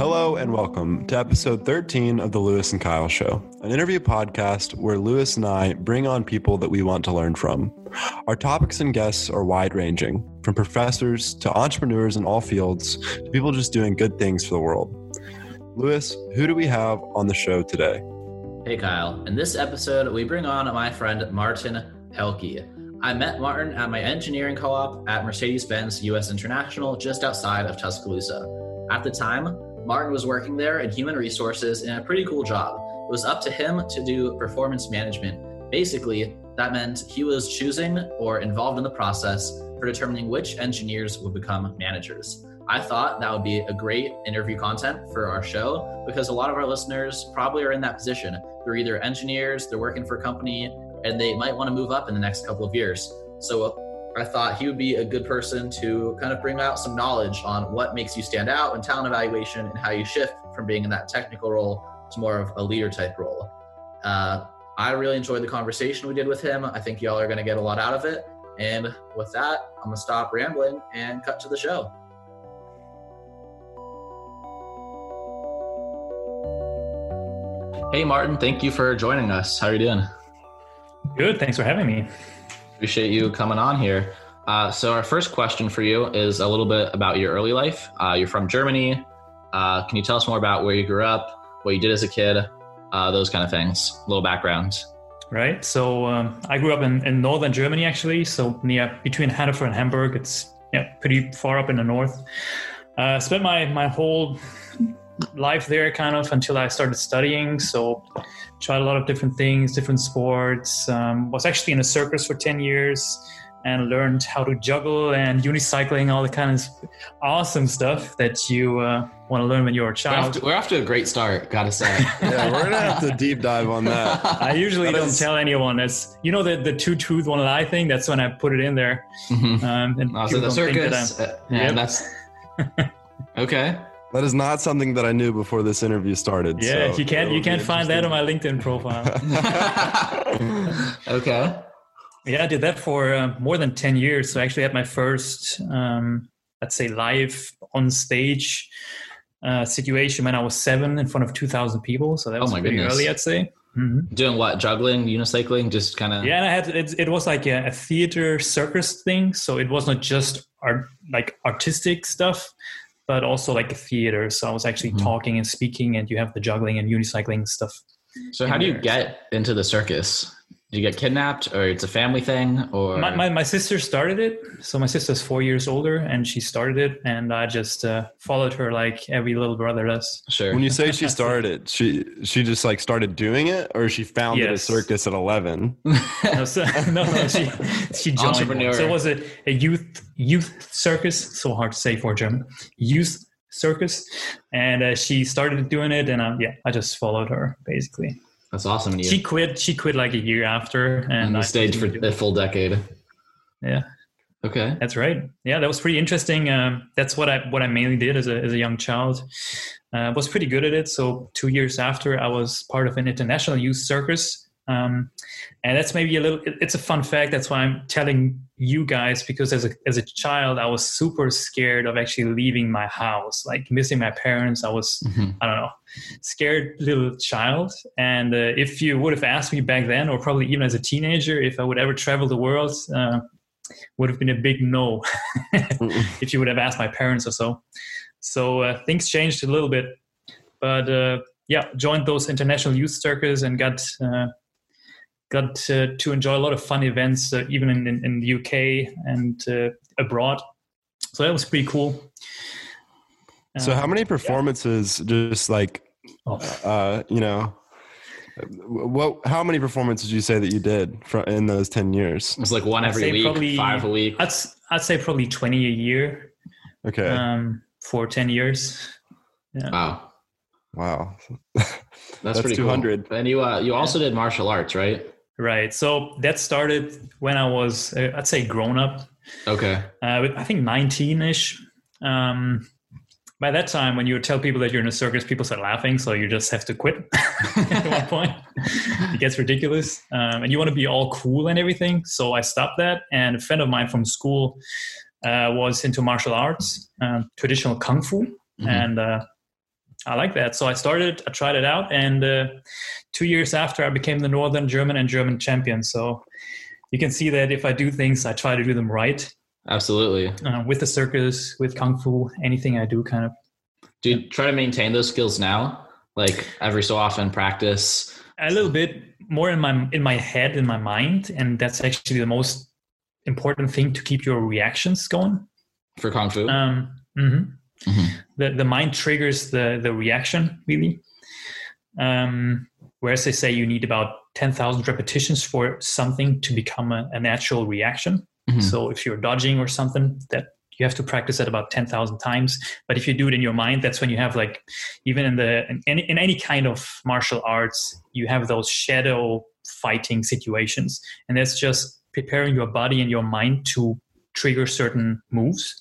Hello and welcome to episode 13 of the Louis and Kyle Show, an interview podcast where Louis and I bring on people that we want to learn from. Our topics and guests are wide ranging, from professors to entrepreneurs in all fields to people just doing good things for the world. Louis, who do we have on the show today? Hey Kyle, in this episode, we bring on my friend Martin Pehlke. I met Martin at my engineering co op at Mercedes Benz US International just outside of Tuscaloosa. At the time, Martin was working there in human resources in a pretty cool job. It was up to him to do performance management. Basically, that meant he was choosing or involved in the process for determining which engineers would become managers. I thought that would be a great interview content for our show because a lot of our listeners probably are in that position. They're either engineers, they're working for a company, and they might want to move up in the next couple of years. So I thought he would be a good person to kind of bring out some knowledge on what makes you stand out in talent evaluation and how you shift from being in that technical role to more of a leader type role. Uh, I really enjoyed the conversation we did with him. I think y'all are going to get a lot out of it. And with that, I'm going to stop rambling and cut to the show. Hey, Martin, thank you for joining us. How are you doing? Good. Thanks for having me. Appreciate you coming on here. Uh, so, our first question for you is a little bit about your early life. Uh, you're from Germany. Uh, can you tell us more about where you grew up, what you did as a kid, uh, those kind of things? A little background. Right. So, um, I grew up in, in northern Germany, actually. So, near between Hanover and Hamburg. It's yeah, pretty far up in the north. Uh, spent my my whole life there kind of until I started studying. So tried a lot of different things, different sports. Um, was actually in a circus for 10 years and learned how to juggle and unicycling, all the kind of awesome stuff that you uh, want to learn when you're a child. We're off, to, we're off to a great start, gotta say. yeah, we're gonna have to deep dive on that. I usually that don't is... tell anyone. That's you know the the two truth one lie thing. That's when I put it in there. Mm-hmm. Um, and also the circus. That uh, yeah, yep. that's okay. That is not something that I knew before this interview started. Yeah, so you can't you can't find that on my LinkedIn profile. okay. Yeah, I did that for uh, more than ten years. So I actually had my first, um, let's say, live on stage uh, situation when I was seven in front of two thousand people. So that oh was oh pretty goodness. early, I'd say. Mm-hmm. Doing what? Juggling, unicycling, just kind of. Yeah, and I had it. It was like a, a theater circus thing, so it was not just art, like artistic stuff but also like a theater. So I was actually mm-hmm. talking and speaking, and you have the juggling and unicycling stuff. So how do you get into the circus? Do you get kidnapped, or it's a family thing, or my, my, my sister started it. So my sister's four years older, and she started it, and I just uh, followed her like every little brother does. Sure. When you say she started it, she she just like started doing it, or she founded yes. a circus at eleven. no, so, no, no, she she joined. Entrepreneur. So it was a, a youth youth circus. So hard to say for German. Youth circus, and uh, she started doing it, and um, yeah, I just followed her basically. That's awesome. She quit. She quit like a year after, and the stage for a full decade. Yeah. Okay. That's right. Yeah, that was pretty interesting. Um, that's what I what I mainly did as a as a young child. Uh, was pretty good at it. So two years after, I was part of an international youth circus um, and that's maybe a little, it's a fun fact. That's why I'm telling you guys, because as a, as a child, I was super scared of actually leaving my house, like missing my parents. I was, mm-hmm. I don't know, scared little child. And uh, if you would have asked me back then, or probably even as a teenager, if I would ever travel the world, uh, would have been a big no if you would have asked my parents or so. So uh, things changed a little bit, but uh, yeah, joined those international youth circles and got uh, got to, to enjoy a lot of fun events, uh, even in, in, in, the UK and uh, abroad. So that was pretty cool. So, how many performances, yeah. just like, oh. uh, you know, what? How many performances did you say that you did in those ten years? It was like one every week, probably, five a week. I'd I'd say probably twenty a year. Okay. Um, for ten years. Yeah. Wow. Wow. That's, That's pretty 200. Cool. And you uh, you also did martial arts, right? Right. So that started when I was, uh, I'd say, grown up. Okay. Uh, I think 19 ish. Um, by that time, when you tell people that you're in a circus, people start laughing. So you just have to quit at one point. it gets ridiculous. Um, and you want to be all cool and everything. So I stopped that. And a friend of mine from school uh, was into martial arts, uh, traditional kung fu. Mm-hmm. And uh, I like that. So I started, I tried it out, and uh, two years after, I became the Northern German and German champion. So you can see that if I do things, I try to do them right. Absolutely. Uh, with the circus, with kung fu, anything I do, kind of. Do you try to maintain those skills now? Like every so often, practice. A little bit more in my in my head, in my mind, and that's actually the most important thing to keep your reactions going. For kung fu. Um, mm-hmm. Mm-hmm. The the mind triggers the the reaction really. Um, whereas they say you need about ten thousand repetitions for something to become a, a natural reaction. Mm-hmm. So if you're dodging or something, that you have to practice that about 10,000 times. But if you do it in your mind, that's when you have like, even in the, in any, in any kind of martial arts, you have those shadow fighting situations. And that's just preparing your body and your mind to trigger certain moves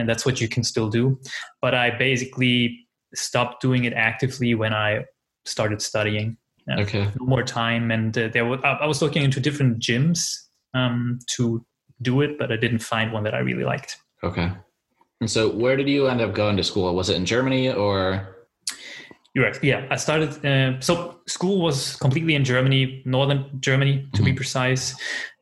and that's what you can still do. But I basically stopped doing it actively when I started studying. Uh, okay. No more time, and uh, there was I was looking into different gyms um, to do it, but I didn't find one that I really liked. Okay. And so, where did you end up going to school? Was it in Germany or? You're right. Yeah, I started. Uh, so school was completely in Germany, northern Germany to mm-hmm. be precise.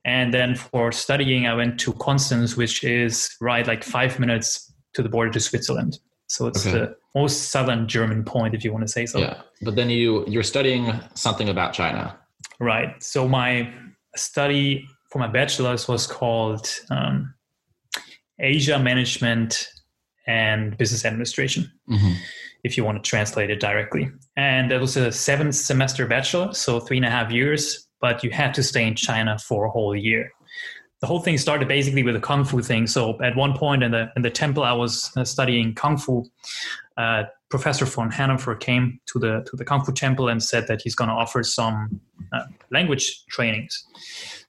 And then for studying, I went to Konstanz, which is right like five minutes to the border to Switzerland. So it's okay. the most southern German point, if you want to say so. Yeah, but then you you're studying something about China. Right. So my study for my bachelor's was called um, Asia Management and Business Administration. Mm-hmm. If you want to translate it directly, and it was a seven semester bachelor, so three and a half years but you had to stay in China for a whole year. The whole thing started basically with a kung fu thing. So at one point in the in the temple I was uh, studying kung fu, uh, Professor von Hanover came to the to the kung fu temple and said that he's going to offer some uh, language trainings.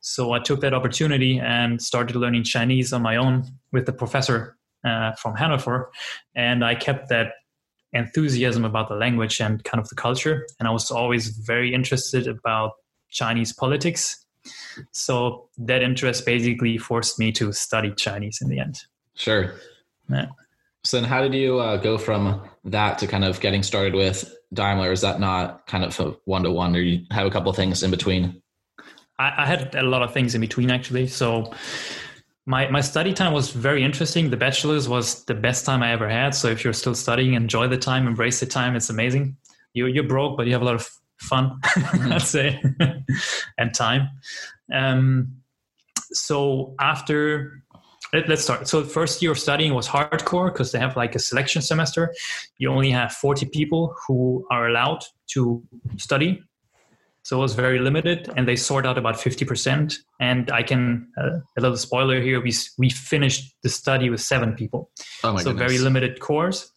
So I took that opportunity and started learning Chinese on my own with the professor uh, from Hanover, and I kept that enthusiasm about the language and kind of the culture. And I was always very interested about Chinese politics. So that interest basically forced me to study Chinese in the end. Sure. Yeah. So then, how did you uh, go from that to kind of getting started with Daimler? Is that not kind of one to one, or you have a couple things in between? I, I had a lot of things in between actually. So my my study time was very interesting. The bachelor's was the best time I ever had. So if you're still studying, enjoy the time, embrace the time. It's amazing. You you're broke, but you have a lot of fun, mm-hmm. I'd say, and time. Um, so after let, us start. So the first year of studying was hardcore because they have like a selection semester. You only have 40 people who are allowed to study. So it was very limited and they sort out about 50%. And I can, uh, a little spoiler here, we, we finished the study with seven people. Oh my so goodness. very limited course.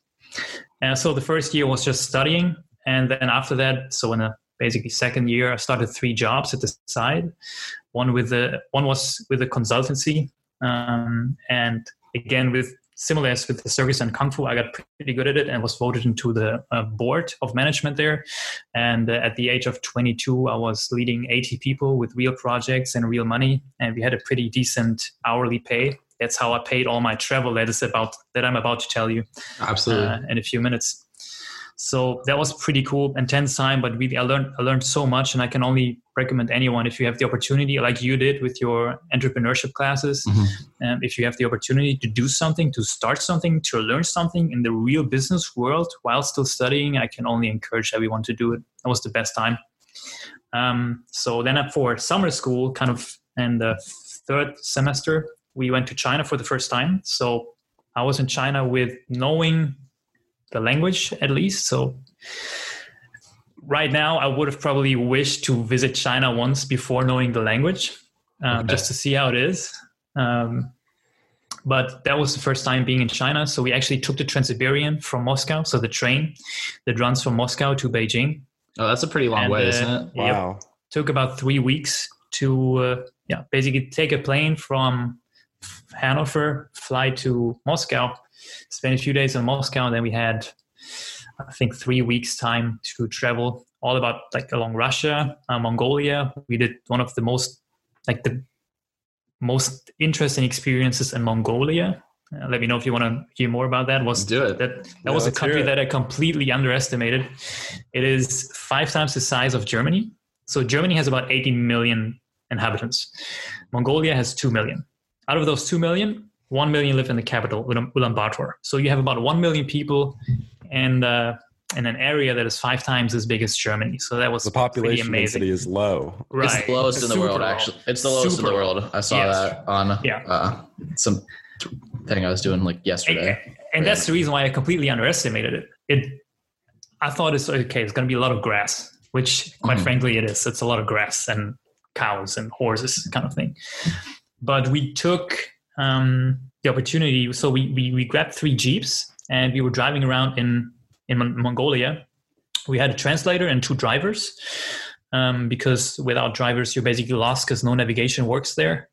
And so the first year was just studying and then after that, so in a basically second year, I started three jobs at the side. One with the one was with a consultancy, um, and again with similar as with the circus and kung fu, I got pretty good at it and was voted into the uh, board of management there. And uh, at the age of 22, I was leading 80 people with real projects and real money, and we had a pretty decent hourly pay. That's how I paid all my travel. That is about that I'm about to tell you. Absolutely. Uh, in a few minutes. So that was pretty cool, intense time. But really, I learned I learned so much, and I can only recommend anyone if you have the opportunity, like you did with your entrepreneurship classes, mm-hmm. um, if you have the opportunity to do something, to start something, to learn something in the real business world while still studying, I can only encourage everyone to do it. That was the best time. Um, so then for summer school, kind of in the third semester, we went to China for the first time. So I was in China with knowing the language at least. So right now, I would have probably wished to visit China once before knowing the language, um, okay. just to see how it is. Um, but that was the first time being in China. So we actually took the Trans-Siberian from Moscow, so the train that runs from Moscow to Beijing. Oh, that's a pretty long and, way, uh, isn't it? Wow. Yep, took about three weeks to uh, yeah basically take a plane from Hanover, fly to Moscow, spend a few days in Moscow, and then we had, I think, three weeks time to travel all about like along Russia, uh, Mongolia. We did one of the most like the most interesting experiences in Mongolia. Uh, let me know if you want to hear more about that. Was Do it. that that Yeah, was a country that I completely underestimated. It is five times the size of Germany. So Germany has about 80 million inhabitants. Mongolia has 2 million. Out of those 2 million, 1 million live in the capital, Ulan- Ulaanbaatar. So you have about 1 million people and uh, in an area that is five times as big as Germany. So that was The population amazing. density is low. Right. It's the lowest in the world, low. actually. It's the lowest Super in the world. I saw Yes. that on Yeah. uh, some thing I was doing like and, yesterday. and that's the reason why I completely underestimated it. It, I thought it's okay. It's going to be a lot of grass, which, quite Mhm. frankly, it is. It's a lot of grass and cows and horses, kind of thing. But we took um, the opportunity. So we, we we grabbed three jeeps and we were driving around in in Mon- Mongolia. We had a translator and two drivers. Um, because without drivers, you're basically lost because no navigation works there,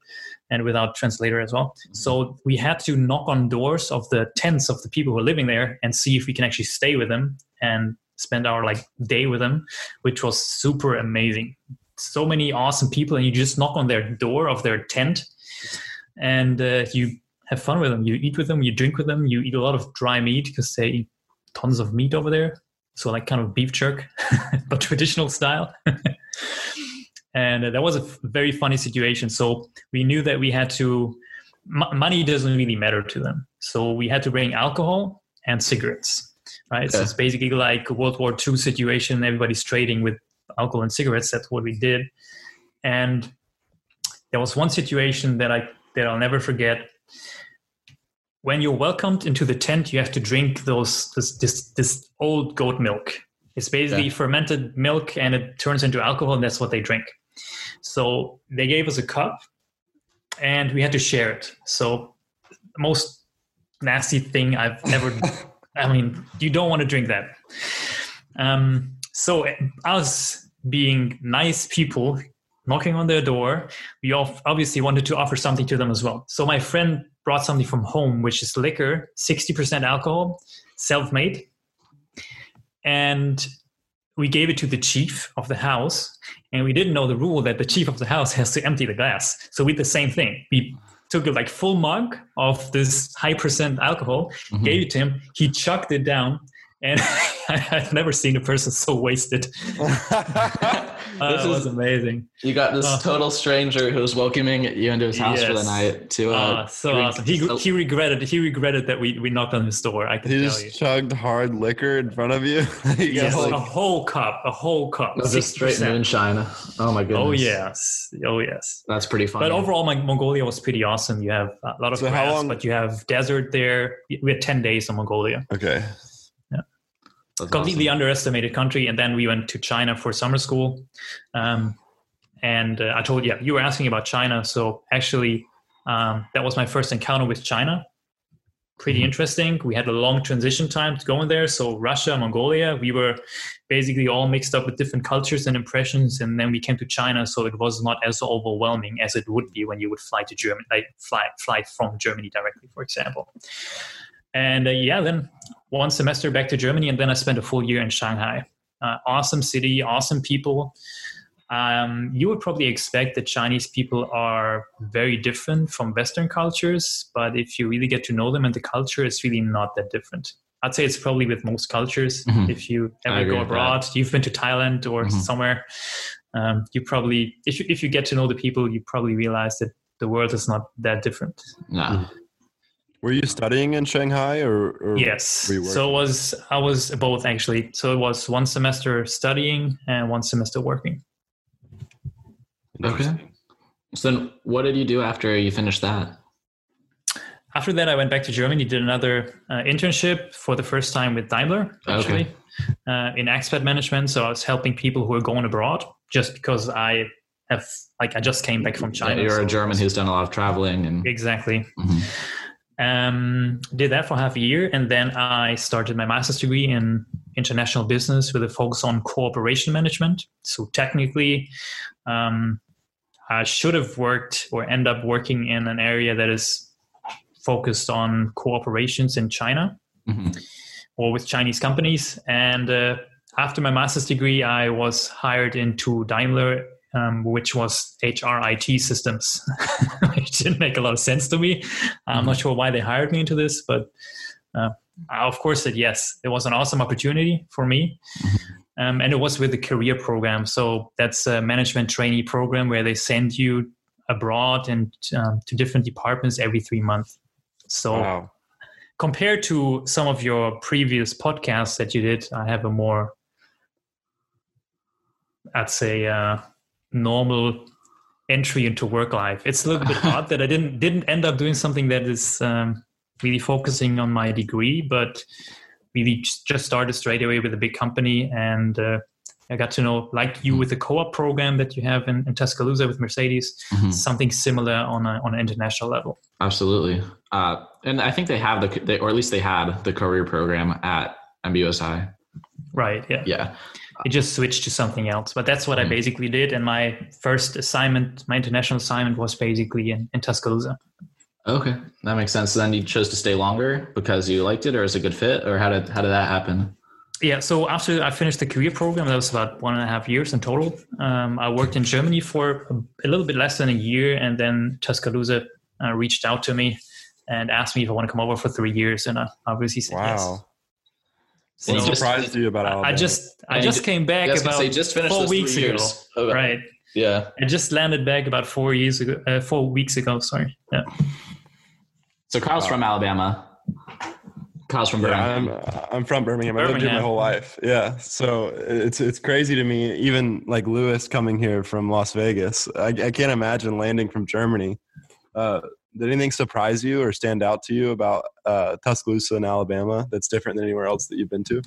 and without translator as well. So we had to knock on doors of the tents of the people who are living there and see if we can actually stay with them and spend our like day with them, which was super amazing. So many awesome people, and you just knock on their door of their tent, and uh, you have fun with them. You eat with them, you drink with them, you eat a lot of dry meat because they eat tons of meat over there. So like kind of beef jerk, but traditional style. and uh, that was a f- very funny situation. So we knew that we had to. M- money doesn't really matter to them, so we had to bring alcohol and cigarettes. Right, so it's basically like a World War II situation. Everybody's trading with alcohol and cigarettes. That's what we did, and there was one situation that I that I'll never forget. When you're welcomed into the tent, you have to drink those this this, this old goat milk. It's basically Okay. fermented milk, and it turns into alcohol, and that's what they drink. So they gave us a cup, and we had to share it. So the most nasty thing I've ever. I mean, you don't want to drink that. Um, so us being nice people, knocking on their door, we obviously wanted to offer something to them as well. So my friend brought something from home, which is liquor, sixty percent alcohol, self-made, and we gave it to the chief of the house. And we didn't know the rule that the chief of the house has to empty the glass. So we did the same thing. We took a like full mug of this high percent alcohol, Mhm. gave it to him. He chucked it down, and I've never seen a person so wasted. Uh, This it is- was amazing. You got this Uh, total stranger who's welcoming you into his house for the night to uh, Uh, so drink awesome. He, he regretted he regretted that we, we knocked on his door. I can he tell just you. chugged hard liquor in front of you. You Yes, got, a whole cup, a whole cup. That's just straight moonshine. Oh my goodness. Oh yes, oh yes. That's pretty funny. But overall, my, Mongolia was pretty awesome. You have a lot of So how grass, long- but you have desert there. We had ten days in Mongolia. okay. That's completely awesome. underestimated country. And then we went to China for summer school. Um, and uh, I told you, you were asking about China. So actually, um, that was my first encounter with China. Pretty Mhm. interesting. We had a long transition time to go in there. So Russia, Mongolia, we were basically all mixed up with different cultures and impressions. And then we came to China, so it was not as overwhelming as it would be when you would fly to Germany, like fly fly from Germany directly, for example. And uh, yeah, then one semester back to Germany, and then I spent a full year in Shanghai. Uh, awesome city, awesome people. Um, you would probably expect that Chinese people are very different from Western cultures, but if you really get to know them and the culture, it's really not that different. I'd say it's probably with most cultures. Mhm. If you ever go with that. abroad, you've been to Thailand or Mhm. somewhere, um, you probably, if you, if you get to know the people, you probably realize that the world is not that different. No. Were you studying in Shanghai or? or Yes. were So it was I was both actually. So it was one semester studying and one semester working. Okay. So then what did you do after you finished that? After that, I went back to Germany, did another uh, internship for the first time with Daimler, actually, uh, in expat management. So I was helping people who are going abroad, just because I have like I just came back from China. Yeah, you're so a German who's done a lot of traveling and Exactly. Mhm. Um, did that for half a year, and then I started my master's degree in international business with a focus on cooperation management. So technically, um, I should have worked or end up working in an area that is focused on cooperations in China Mhm. or with Chinese companies. And uh, after my master's degree, I was hired into Daimler um, which was HRIT systems, which didn't make a lot of sense to me. I'm not sure why they hired me into this, but uh, I of course said yes. It was an awesome opportunity for me. Um, and it was with the career program. So that's a management trainee program where they send you abroad and um, to different departments every three months. So Wow. compared to some of your previous podcasts that you did, I have a more, I'd say, uh, normal entry into work life. It's a little bit odd that I didn't didn't end up doing something that is um, really focusing on my degree, but really just started straight away with a big company and. Uh, I got to know, like you, with the co-op program that you have in, in Tuscaloosa with Mercedes, Mhm. something similar on a, on an international level. Absolutely. Uh, and I think they have the, they, or at least they had the career program at MBUSI. Right. Yeah. Yeah. It just switched to something else but that's what i Mhm. basically did and my first assignment my international assignment was basically in, in tuscaloosa Okay. That makes sense. So then you chose to stay longer because you liked it or is it a good fit or how did, how did that happen? yeah so after i finished the career program that was about one and a half years in total um, i worked in germany for a, a little bit less than a year and then tuscaloosa uh, reached out to me and asked me if i want to come over for three years and i obviously said yes Wow. So What you just- surprised you about I- Alabama? i just i And you just came back Yeah, I was gonna about say, just finished four weeks ago years. Right Yeah. i just landed back about four years ago uh, four weeks ago sorry yeah So Kyle's Wow. from Alabama. Kyle's from Yeah, Birmingham. I'm, I'm from Birmingham. I lived here my whole life. Yeah, so it's it's crazy to me. Even like Louis coming here from Las Vegas, I, I can't imagine landing from Germany. Uh, did anything surprise you or stand out to you about uh, Tuscaloosa in Alabama that's different than anywhere else that you've been to?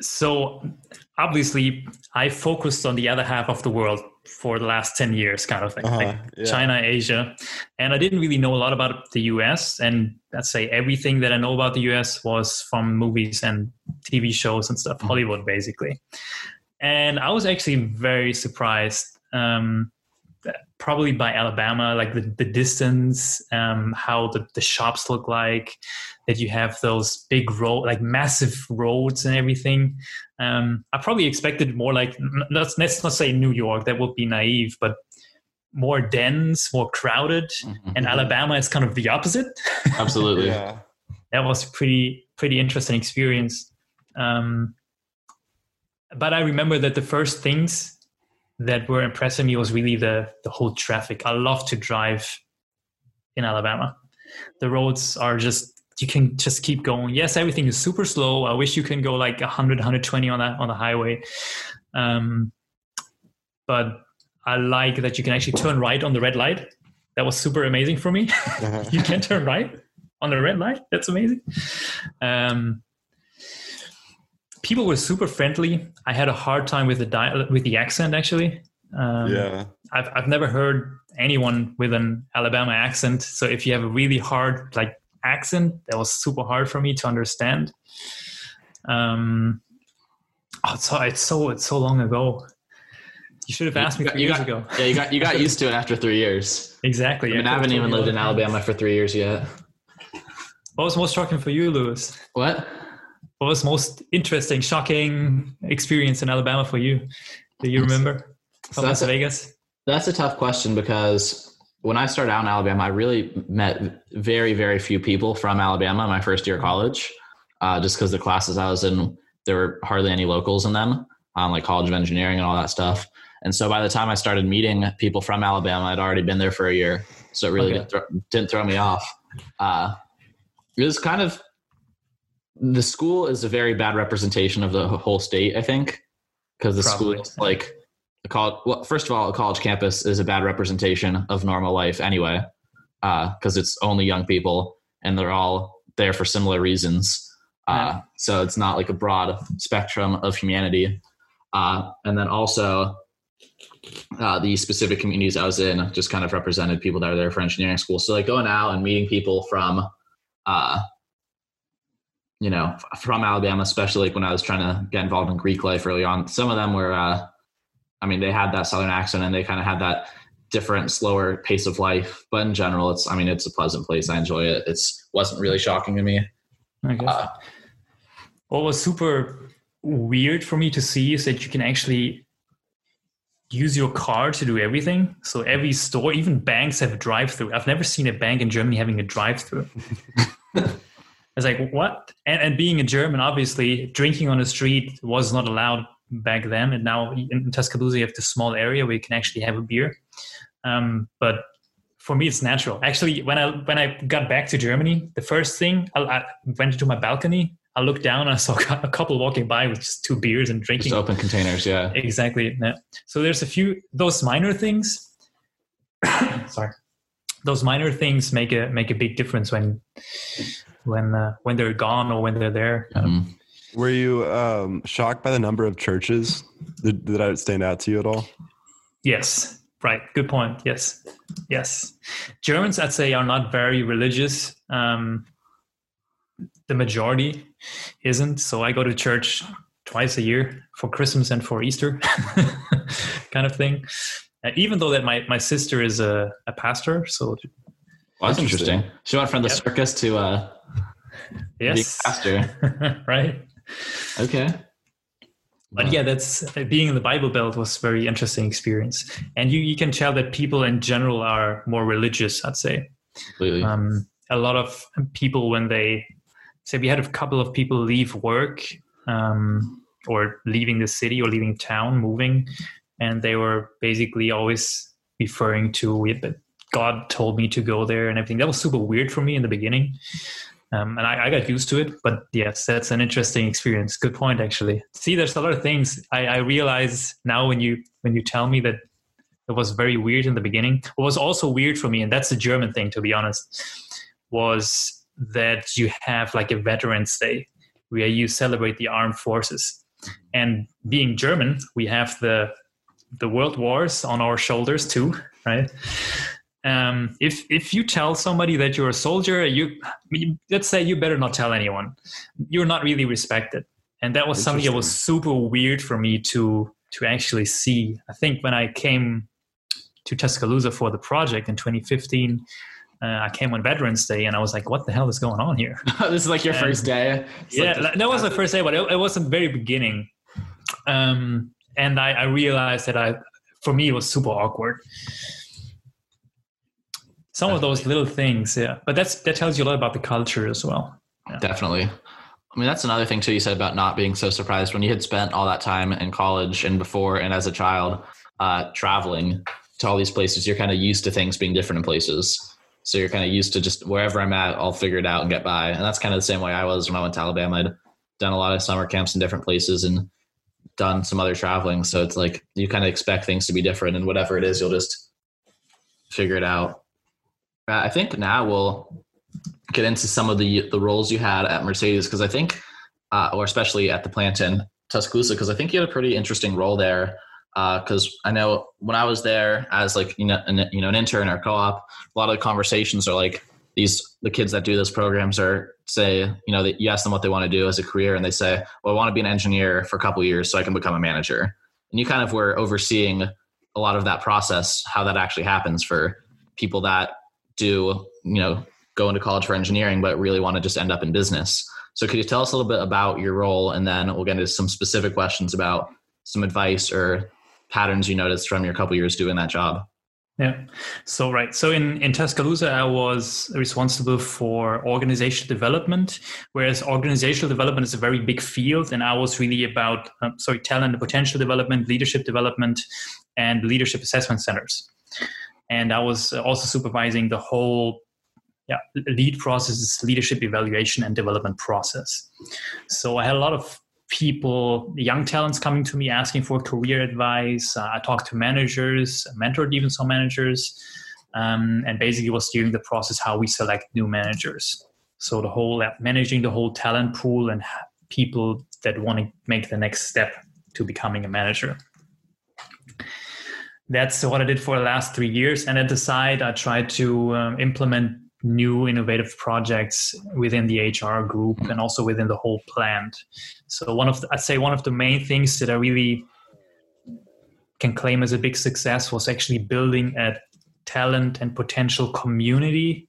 so obviously i focused on the other half of the world for the last 10 years kind of thing Uh-huh, like yeah. china asia and i didn't really know a lot about the us and let's say everything that i know about the us was from movies and tv shows and stuff Mhm. hollywood basically and i was actually very surprised um, probably by alabama like the, the distance um, how the, the shops look like that you have those big road like massive roads and everything um, i probably expected more like let's, let's not say new york that would be naive but more dense more crowded Mhm. and alabama is kind of the opposite Absolutely. Yeah, that was pretty pretty interesting experience um, but i remember that the first things that were impressing me was really the the whole traffic. I love to drive in alabama. The roads are just you can just keep going. Yes everything is super slow. I wish you can go like 100 120 on that on the highway. Um, but i like that you can actually turn right on the red light. That was super amazing for me. You can turn right on the red light. That's amazing. Um, people were super friendly. I had a hard time with the di- with the accent actually. Um, yeah. I've I've never heard anyone with an Alabama accent. So if you have a really hard like accent, that was super hard for me to understand. Um, oh, it's so it's so it's so long ago. You should have You asked me got- three you years got- ago. Yeah, you got you got used to it after three years. Exactly. I mean, I could've haven't even lived in. Alabama for three years yet. What was most shocking for you, Louis? What? What was most interesting, shocking experience in Alabama for you? Do you remember So from that's Las a- Vegas? That's a tough question because when I started out in Alabama, I really met very, very few people from Alabama my first year of college. Uh, just because the classes I was in, there were hardly any locals in them, um, like College of Engineering and all that stuff. And so by the time I started meeting people from Alabama, I'd already been there for a year, so it really Okay. didn't, throw, didn't throw me off. Uh, it was kind of the school is a very bad representation of the whole state, I think, because the Probably. school is like a college. Well, first of all, a college campus is a bad representation of normal life anyway, because it's only young people and they're all there for similar reasons. Uh, Yeah. So it's not like a broad spectrum of humanity. Uh, and then also, uh, the specific communities I was in just kind of represented people that are there for engineering school. So like going out and meeting people from, uh, you know, from Alabama, especially like when I was trying to get involved in Greek life early on. Some of them were, uh, I mean, they had that Southern accent and they kind of had that different, slower pace of life. But in general, it's, I mean, it's a pleasant place. I enjoy it. It's wasn't really shocking to me. I guess. Uh, what was super weird for me to see is that you can actually use your car to do everything. So every store, even banks have a drive-through. I've never seen a bank in Germany having a drive-through. it's like what? And, and being a German, obviously, drinking on the street was not allowed back then. And now in Tuscaloosa, you have this small area where you can actually have a beer. Um, but for me, it's natural. Actually, when I when I got back to Germany, the first thing I, I went into my balcony I looked down and I saw a couple walking by with just two beers and drinking. Just open containers, yeah. Exactly. Yeah. So there's a few those minor things. sorry, those minor things make a make a big difference when when uh, when they're gone or when they're there. Mm-hmm. Were you um, shocked by the number of churches? Did, did that stand out to you at all? Yes. Right. Good point. Yes. Yes. Germans, I'd say, are not very religious. Um, the majority isn't. So I go to church twice a year for Christmas and for Easter, kind of thing. Uh, even though that my, my sister is a, a pastor, so well, that's interesting. interesting. She went from the yep. circus to uh, yes, pastor, right? Okay. But yeah, that's uh, being in the Bible Belt was a very interesting experience, and you you can tell that people in general are more religious. I'd say. Completely. Um, a lot of people when they say we had a couple of people leave work um, or leaving the city or leaving town, moving, and they were basically always referring to. God told me to go there and everything. That was super weird for me in the beginning. Um, and I, I, got used to it. But yes, that's an interesting experience. Good point, actually. See, there's a lot of things I, I realize now when you when you tell me that it was very weird in the beginning. What was also weird for me, and that's the German thing, to be honest, was that you have like a Veterans Day where you celebrate the armed forces. And being German, we have the the world wars on our shoulders too, right? Um, if if you tell somebody that you're a soldier, you let's say you better not tell anyone. You're not really respected, and that was something that was super weird for me to to actually see. I think when I came to Tuscaloosa for the project in 2015, uh, I came on Veterans Day and I was like, what the hell is going on here? this is like your and, first day. It's yeah, like that was the first day, but it, it was the very beginning. Um, and I, I, realized that I, for me, it was super awkward. Some of those little things, yeah. But that's that tells you a lot about the culture as well. Yeah. Definitely. I mean, that's another thing too. You said about not being so surprised when you had spent all that time in college and before and as a child uh, traveling to all these places. You're kind of used to things being different in places. So you're kind of used to just wherever I'm at, I'll figure it out and get by. And that's kind of the same way I was when I went to Alabama. I'd done a lot of summer camps in different places and done some other traveling. So it's like you kind of expect things to be different, and whatever it is, you'll just figure it out. Uh, I think now we'll get into some of the the roles you had at Mercedes because I think, uh, or especially at the plant in Tuscaloosa, because I think you had a pretty interesting role there because uh, I know when I was there as like you know an, you know an intern or co-op, a lot of the conversations are like these the kids that do those programs are say you know you ask them what they want to do as a career and they say well I want to be an engineer for a couple years so I can become a manager. And you kind of were overseeing a lot of that process how that actually happens for people that do you know go into college for engineering but really want to just end up in business so could you tell us a little bit about your role and then we'll get into some specific questions about some advice or patterns you noticed from your couple years doing that job? Yeah. So right. So in in Tuscaloosa, I was responsible for organizational development, whereas organizational development is a very big field, and I was really about um, sorry talent and potential development, leadership development, and leadership assessment centers. And I was also supervising the whole yeah lead processes, leadership evaluation and development process. So I had a lot of people, young talents coming to me asking for career advice. Uh, I talked to managers, mentored even some managers, um, and basically was steering the process how we select new managers. So the whole uh, managing the whole talent pool and people that want to make the next step to becoming a manager. That's what I did for the last three years. And at the side, I tried to um, implement new innovative projects within the HR group and also within the whole plant. So one of the, I'd say one of the main things that I really can claim as a big success was actually building a talent and potential community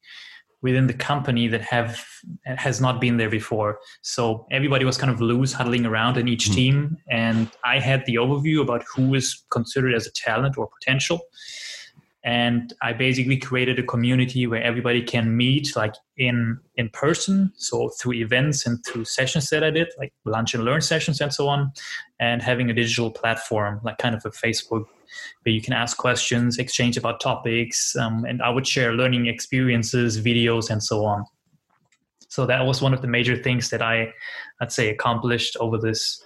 within the company that have has not been there before. So everybody was kind of loose, huddling around in each mm-hmm. team, and I had the overview about who is considered as a talent or potential. And I basically created a community where everybody can meet, like in in person, so through events and through sessions that I did, like lunch and learn sessions and so on, and having a digital platform, like kind of a Facebook where you can ask questions, exchange about topics, um, and I would share learning experiences, videos, and so on. So that was one of the major things that I, I'd say, accomplished over this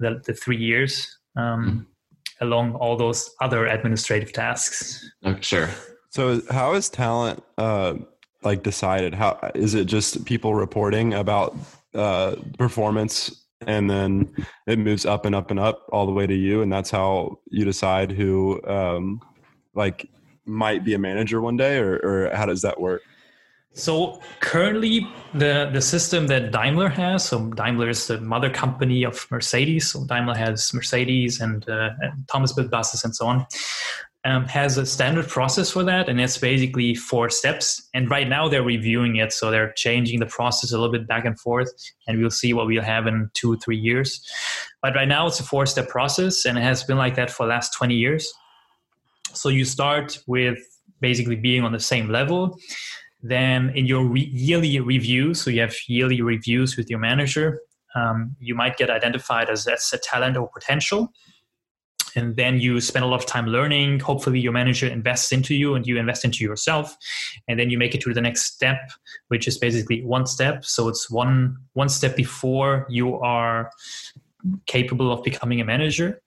the, the three years, um, mm. along all those other administrative tasks. Oh, sure. So, how is talent uh, like decided? How is it just people reporting about uh, performance and then it moves up and up and up all the way to you and that's how you decide who um, like might be a manager one day or, or how does that work? So currently the the system that daimler has so daimler is the mother company of mercedes so daimler has mercedes and, uh, and thomas built buses and so on um, has a standard process for that, and it's basically four steps. And right now they're reviewing it, so they're changing the process a little bit back and forth, and we'll see what we'll have in two, three years. But right now it's a four-step process, and it has been like that for the last 20 years. So you start with basically being on the same level. Then in your re- yearly review, so you have yearly reviews with your manager, um, you might get identified as, as a talent or potential and then you spend a lot of time learning. Hopefully your manager invests into you and you invest into yourself and then you make it to the next step which is basically one step. So it's one one step before you are capable of becoming a manager.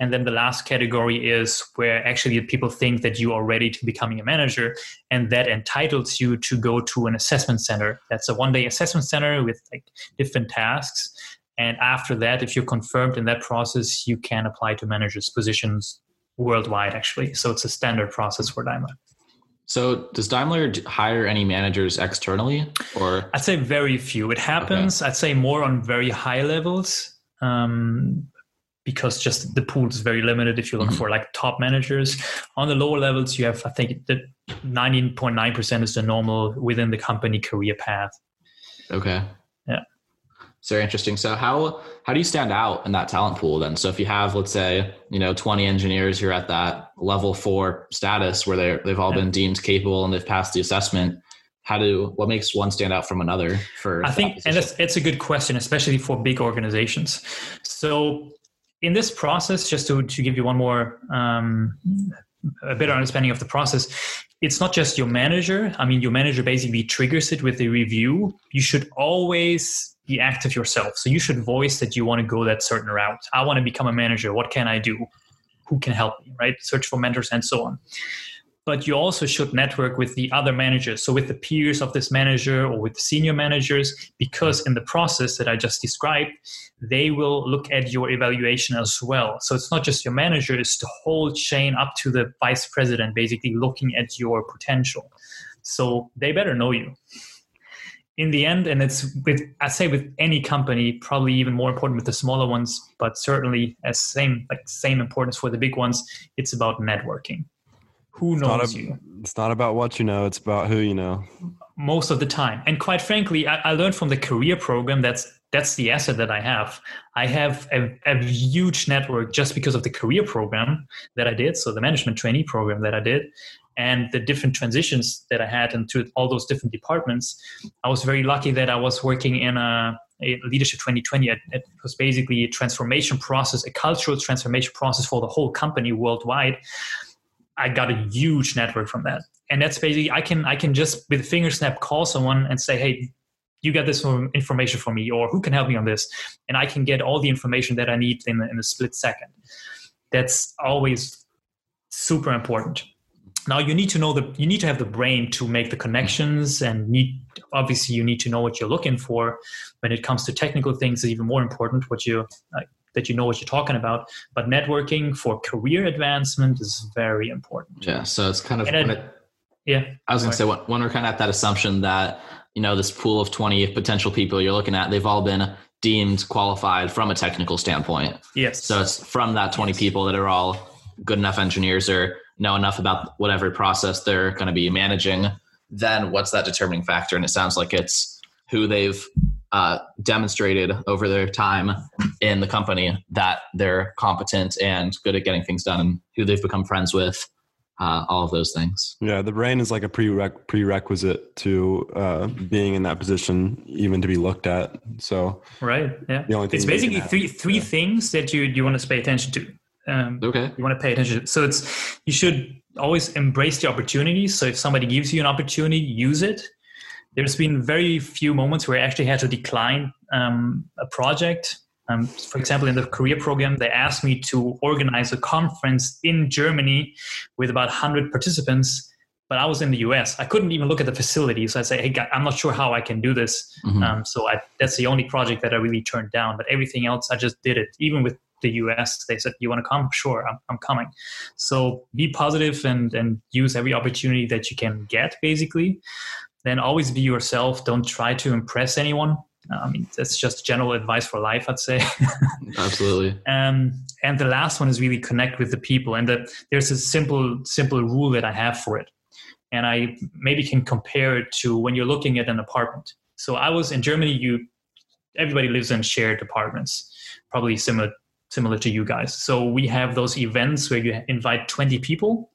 And then the last category is where actually people think that you are ready to becoming a manager and that entitles you to go to an assessment center. That's a one day assessment center with like different tasks and after that, if you're confirmed in that process, you can apply to managers' positions worldwide, actually. So it's a standard process for Daimler. So does Daimler hire any managers externally or? I'd say very few. It happens, okay. I'd say more on very high levels. Um, because just the pool is very limited if you look mm-hmm. for like top managers on the lower levels you have i think the 19.9% is the normal within the company career path okay it's very interesting. So how how do you stand out in that talent pool then? So if you have, let's say, you know, 20 engineers, you're at that level four status where they they've all yeah. been deemed capable and they've passed the assessment. How do what makes one stand out from another? For I think, and it's it's a good question, especially for big organizations. So in this process, just to to give you one more um, a better understanding of the process, it's not just your manager. I mean, your manager basically triggers it with the review. You should always be active yourself. So you should voice that you want to go that certain route. I want to become a manager. What can I do? Who can help me? Right? Search for mentors and so on. But you also should network with the other managers. So with the peers of this manager or with the senior managers, because in the process that I just described, they will look at your evaluation as well. So it's not just your manager, it's the whole chain up to the vice president, basically looking at your potential. So they better know you in the end, and it's with I say with any company, probably even more important with the smaller ones, but certainly as same like same importance for the big ones. It's about networking. Who it's knows a, you? It's not about what you know; it's about who you know. Most of the time, and quite frankly, I, I learned from the career program that's that's the asset that I have. I have a, a, huge network just because of the career program that I did. So the management trainee program that I did, and the different transitions that I had into all those different departments, I was very lucky that I was working in a, a leadership 2020. It, it, was basically a transformation process, a cultural transformation process for the whole company worldwide. I got a huge network from that, and that's basically I can I can just with a finger snap call someone and say, hey. You got this information for me, or who can help me on this? And I can get all the information that I need in, in a split second. That's always super important now you need to know the you need to have the brain to make the connections and need obviously you need to know what you're looking for. When it comes to technical things is even more important what you uh, that you know what you're talking about. But networking for career advancement is very important. Yeah so it's kind of it, yeah. I was going to say when we're kind of at that assumption that you know this pool of 20 potential people you're looking at they've all been deemed qualified from a technical standpoint. Yes. So it's from that 20 yes. people that are all good enough engineers or know enough about whatever process they're going to be managing then what's that determining factor? And it sounds like it's who they've uh, demonstrated over their time in the company that they're competent and good at getting things done, and who they've become friends with. Uh, all of those things. Yeah, the brain is like a prereq- prerequisite to uh, being in that position, even to be looked at. So, right, yeah, the only thing it's basically three three yeah. things that you you want to pay attention to. Um, Okay. you want to pay attention. So it's you should always embrace the opportunities. So if somebody gives you an opportunity, use it. There's been very few moments where I actually had to decline um, a project. Um, for example, in the career program, they asked me to organize a conference in Germany with about 100 participants, but I was in the US. I couldn't even look at the facility. So I say, hey, I'm not sure how I can do this. Mhm. Um, so I, that's the only project that I really turned down. But everything else, I just did it. Even with the US, they said, "You want to come? Sure, I'm, I'm coming." So be positive and and use every opportunity that you can get. Basically, then always be yourself. Don't try to impress anyone. I mean, that's just general advice for life, I'd say. Absolutely. um, and the last one is really connect with the people. And the, there's a simple simple rule that I have for it, and I maybe can compare it to when you're looking at an apartment. So I was in Germany. You everybody lives in shared apartments, probably similar similar to you guys. So we have those events where you invite 20 people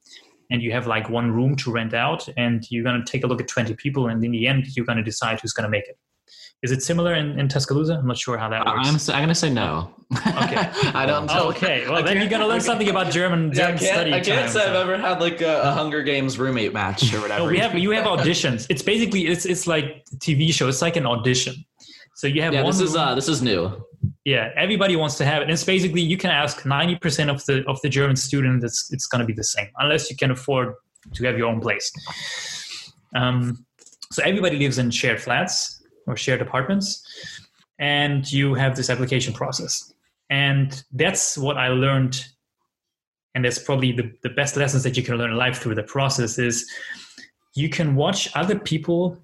and you have like one room to rent out and you're going to take a look at 20 people and in the end you're going to decide who's going to make it. Is it similar in, in Tuscaloosa? I'm not sure how that works. I'm, I'm going to say no. Okay. I don't know. Oh, okay. Well, then you're gonna learn something about German, Yeah, I can't, study. I can't time, say I've ever had like a, a Hunger Games roommate match or whatever. No, we have you have auditions. It's basically it's it's like a TV show. It's like an audition. So you have yeah, one. this is uh, this is new. Yeah. Everybody wants to have it. And it's basically you can ask ninety percent of the of the German student. It's it's going to be the same unless you can afford to have your own place. Um, so everybody lives in shared flats or shared apartments, and you have this application process. And that's what I learned, and that's probably the, the best lessons that you can learn in life through the process is you can watch other people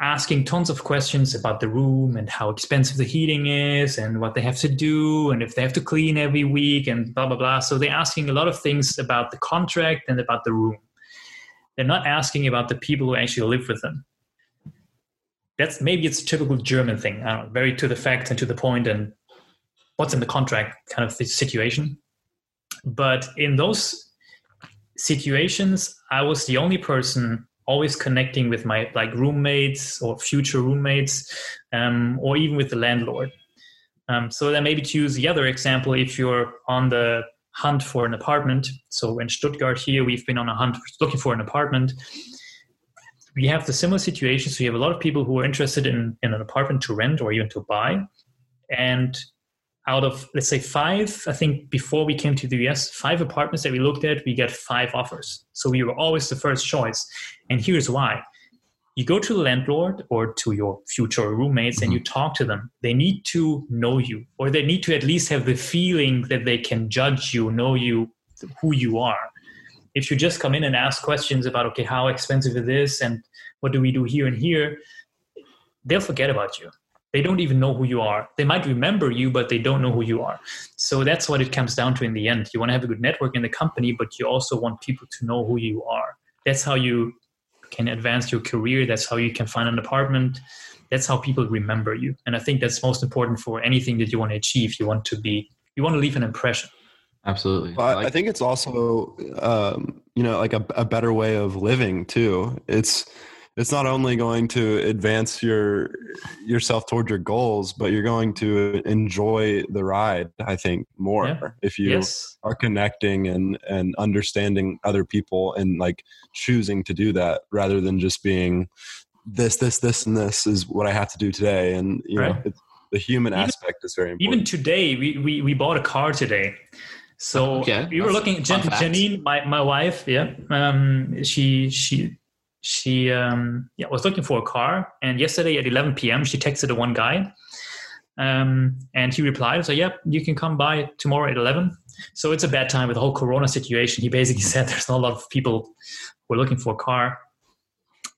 asking tons of questions about the room and how expensive the heating is and what they have to do and if they have to clean every week and blah blah blah. So they're asking a lot of things about the contract and about the room. They're not asking about the people who actually live with them. That's maybe it's a typical german thing know, very to the fact and to the point and what's in the contract kind of situation. But in those situations i was the only person always connecting with my like roommates or future roommates um, or even with the landlord. Um, so then maybe to use the other example if you're on the hunt for an apartment so in stuttgart here we've been on a hunt looking for an apartment. We have the similar situation so you have a lot of people who are interested in, in an apartment to rent or even to buy. And out of let's say five i think before we came to the us five apartments that we looked at we get five offers. So we were always the first choice. And here's why. You go to the landlord or to your future roommates and you mm-hmm. talk to them. They need to know you or they need to at least have the feeling that they can judge you know you who you are. If you just come in and ask questions about okay how expensive it is and what do we do here and here they'll forget about you they don't even know who you are. They might remember you but they don't know who you are. So that's what it comes down to in the end. You want to have a good network in the company but you also want people to know who you are. That's how you can advance your career. That's how you can find an apartment. That's how people remember you. And i think that's most important for anything that you want to achieve. You want to be you want to leave an impression. Absolutely. Well, I, Like- I think it's also, um, you know, like a, a better way of living too. It's it's not only going to advance your yourself toward your goals, but you're going to enjoy the ride. I think more Yeah. if you yes are connecting and and understanding other people and like choosing to do that rather than just being this this this and this is what I have to do today. And you know, Right. it's, the human Even- aspect is very important. even today we, we we bought a car today so Okay, we were that's looking fun Jan, janine my, my wife yeah um she she she um yeah was looking for a car and yesterday at 11 p.m she texted the one guy um and he replied so yeah you can come by tomorrow at 11 so it's a bad time with the whole corona situation he basically said there's not a lot of people who are looking for a car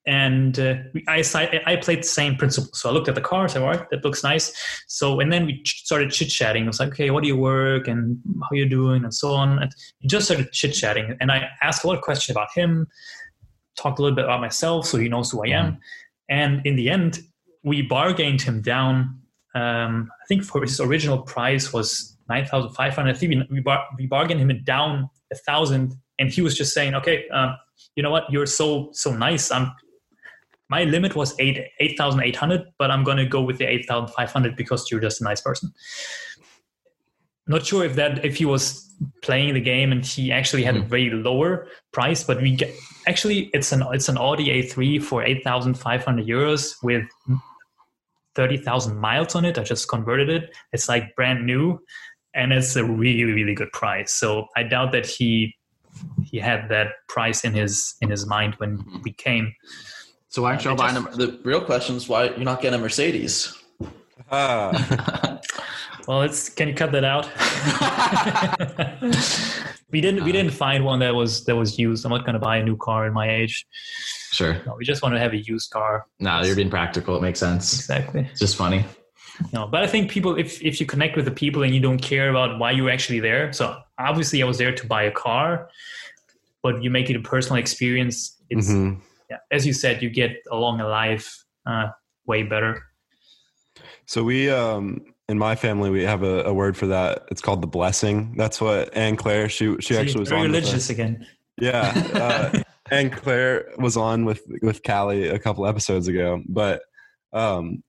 and uh, I, I played the same principle. So I looked at the car, I said, all right, that looks nice. So, and then we ch- started chit chatting. I was like, okay, what do you work and how you doing and so on. And just started chit chatting. And I asked a lot of questions about him. Talked a little bit about myself, so he knows who I am. And in the end, we bargained him down. Um, I think for his original price was nine thousand five hundred. I think we we, bar- we bargained him down a thousand, and he was just saying, "Okay, um, you know what? You're so so nice. I'm my limit was eight eight thousand eight hundred, but I'm gonna go with the eight thousand five hundred because you're just a nice person." Not sure if that if he was playing the game and he actually had a hmm. very lower price, but we get actually it's an it's an Audi A3 for eight thousand five hundred euros with thirty thousand miles on it. I just converted it. It's like brand new, and it's a really really good price. So I doubt that he he had that price in his in his mind when hmm. we came. So why aren't uh, you I buying just- a, the real question is why you're not getting a Mercedes? Ah, Well, it's can you cut that out? we didn't we didn't find one that was that was used. I'm not going to buy a new car in my age. sure. No, we just want to have a used car. No, you're being practical. It makes sense. Exactly. It's just funny. No, but I think people, if if you connect with the people and you don't care about why you're actually there, so obviously I was there to buy a car, but you make it a personal experience. It's mhm. yeah, as you said, you get along a life uh, way better. So we, um, in my family, we have a, a word for that. It's called the blessing. That's what Anne Claire. She she See, actually was very on. religious again. Yeah, uh, Anne Claire was on with with Callie a couple episodes ago. But um,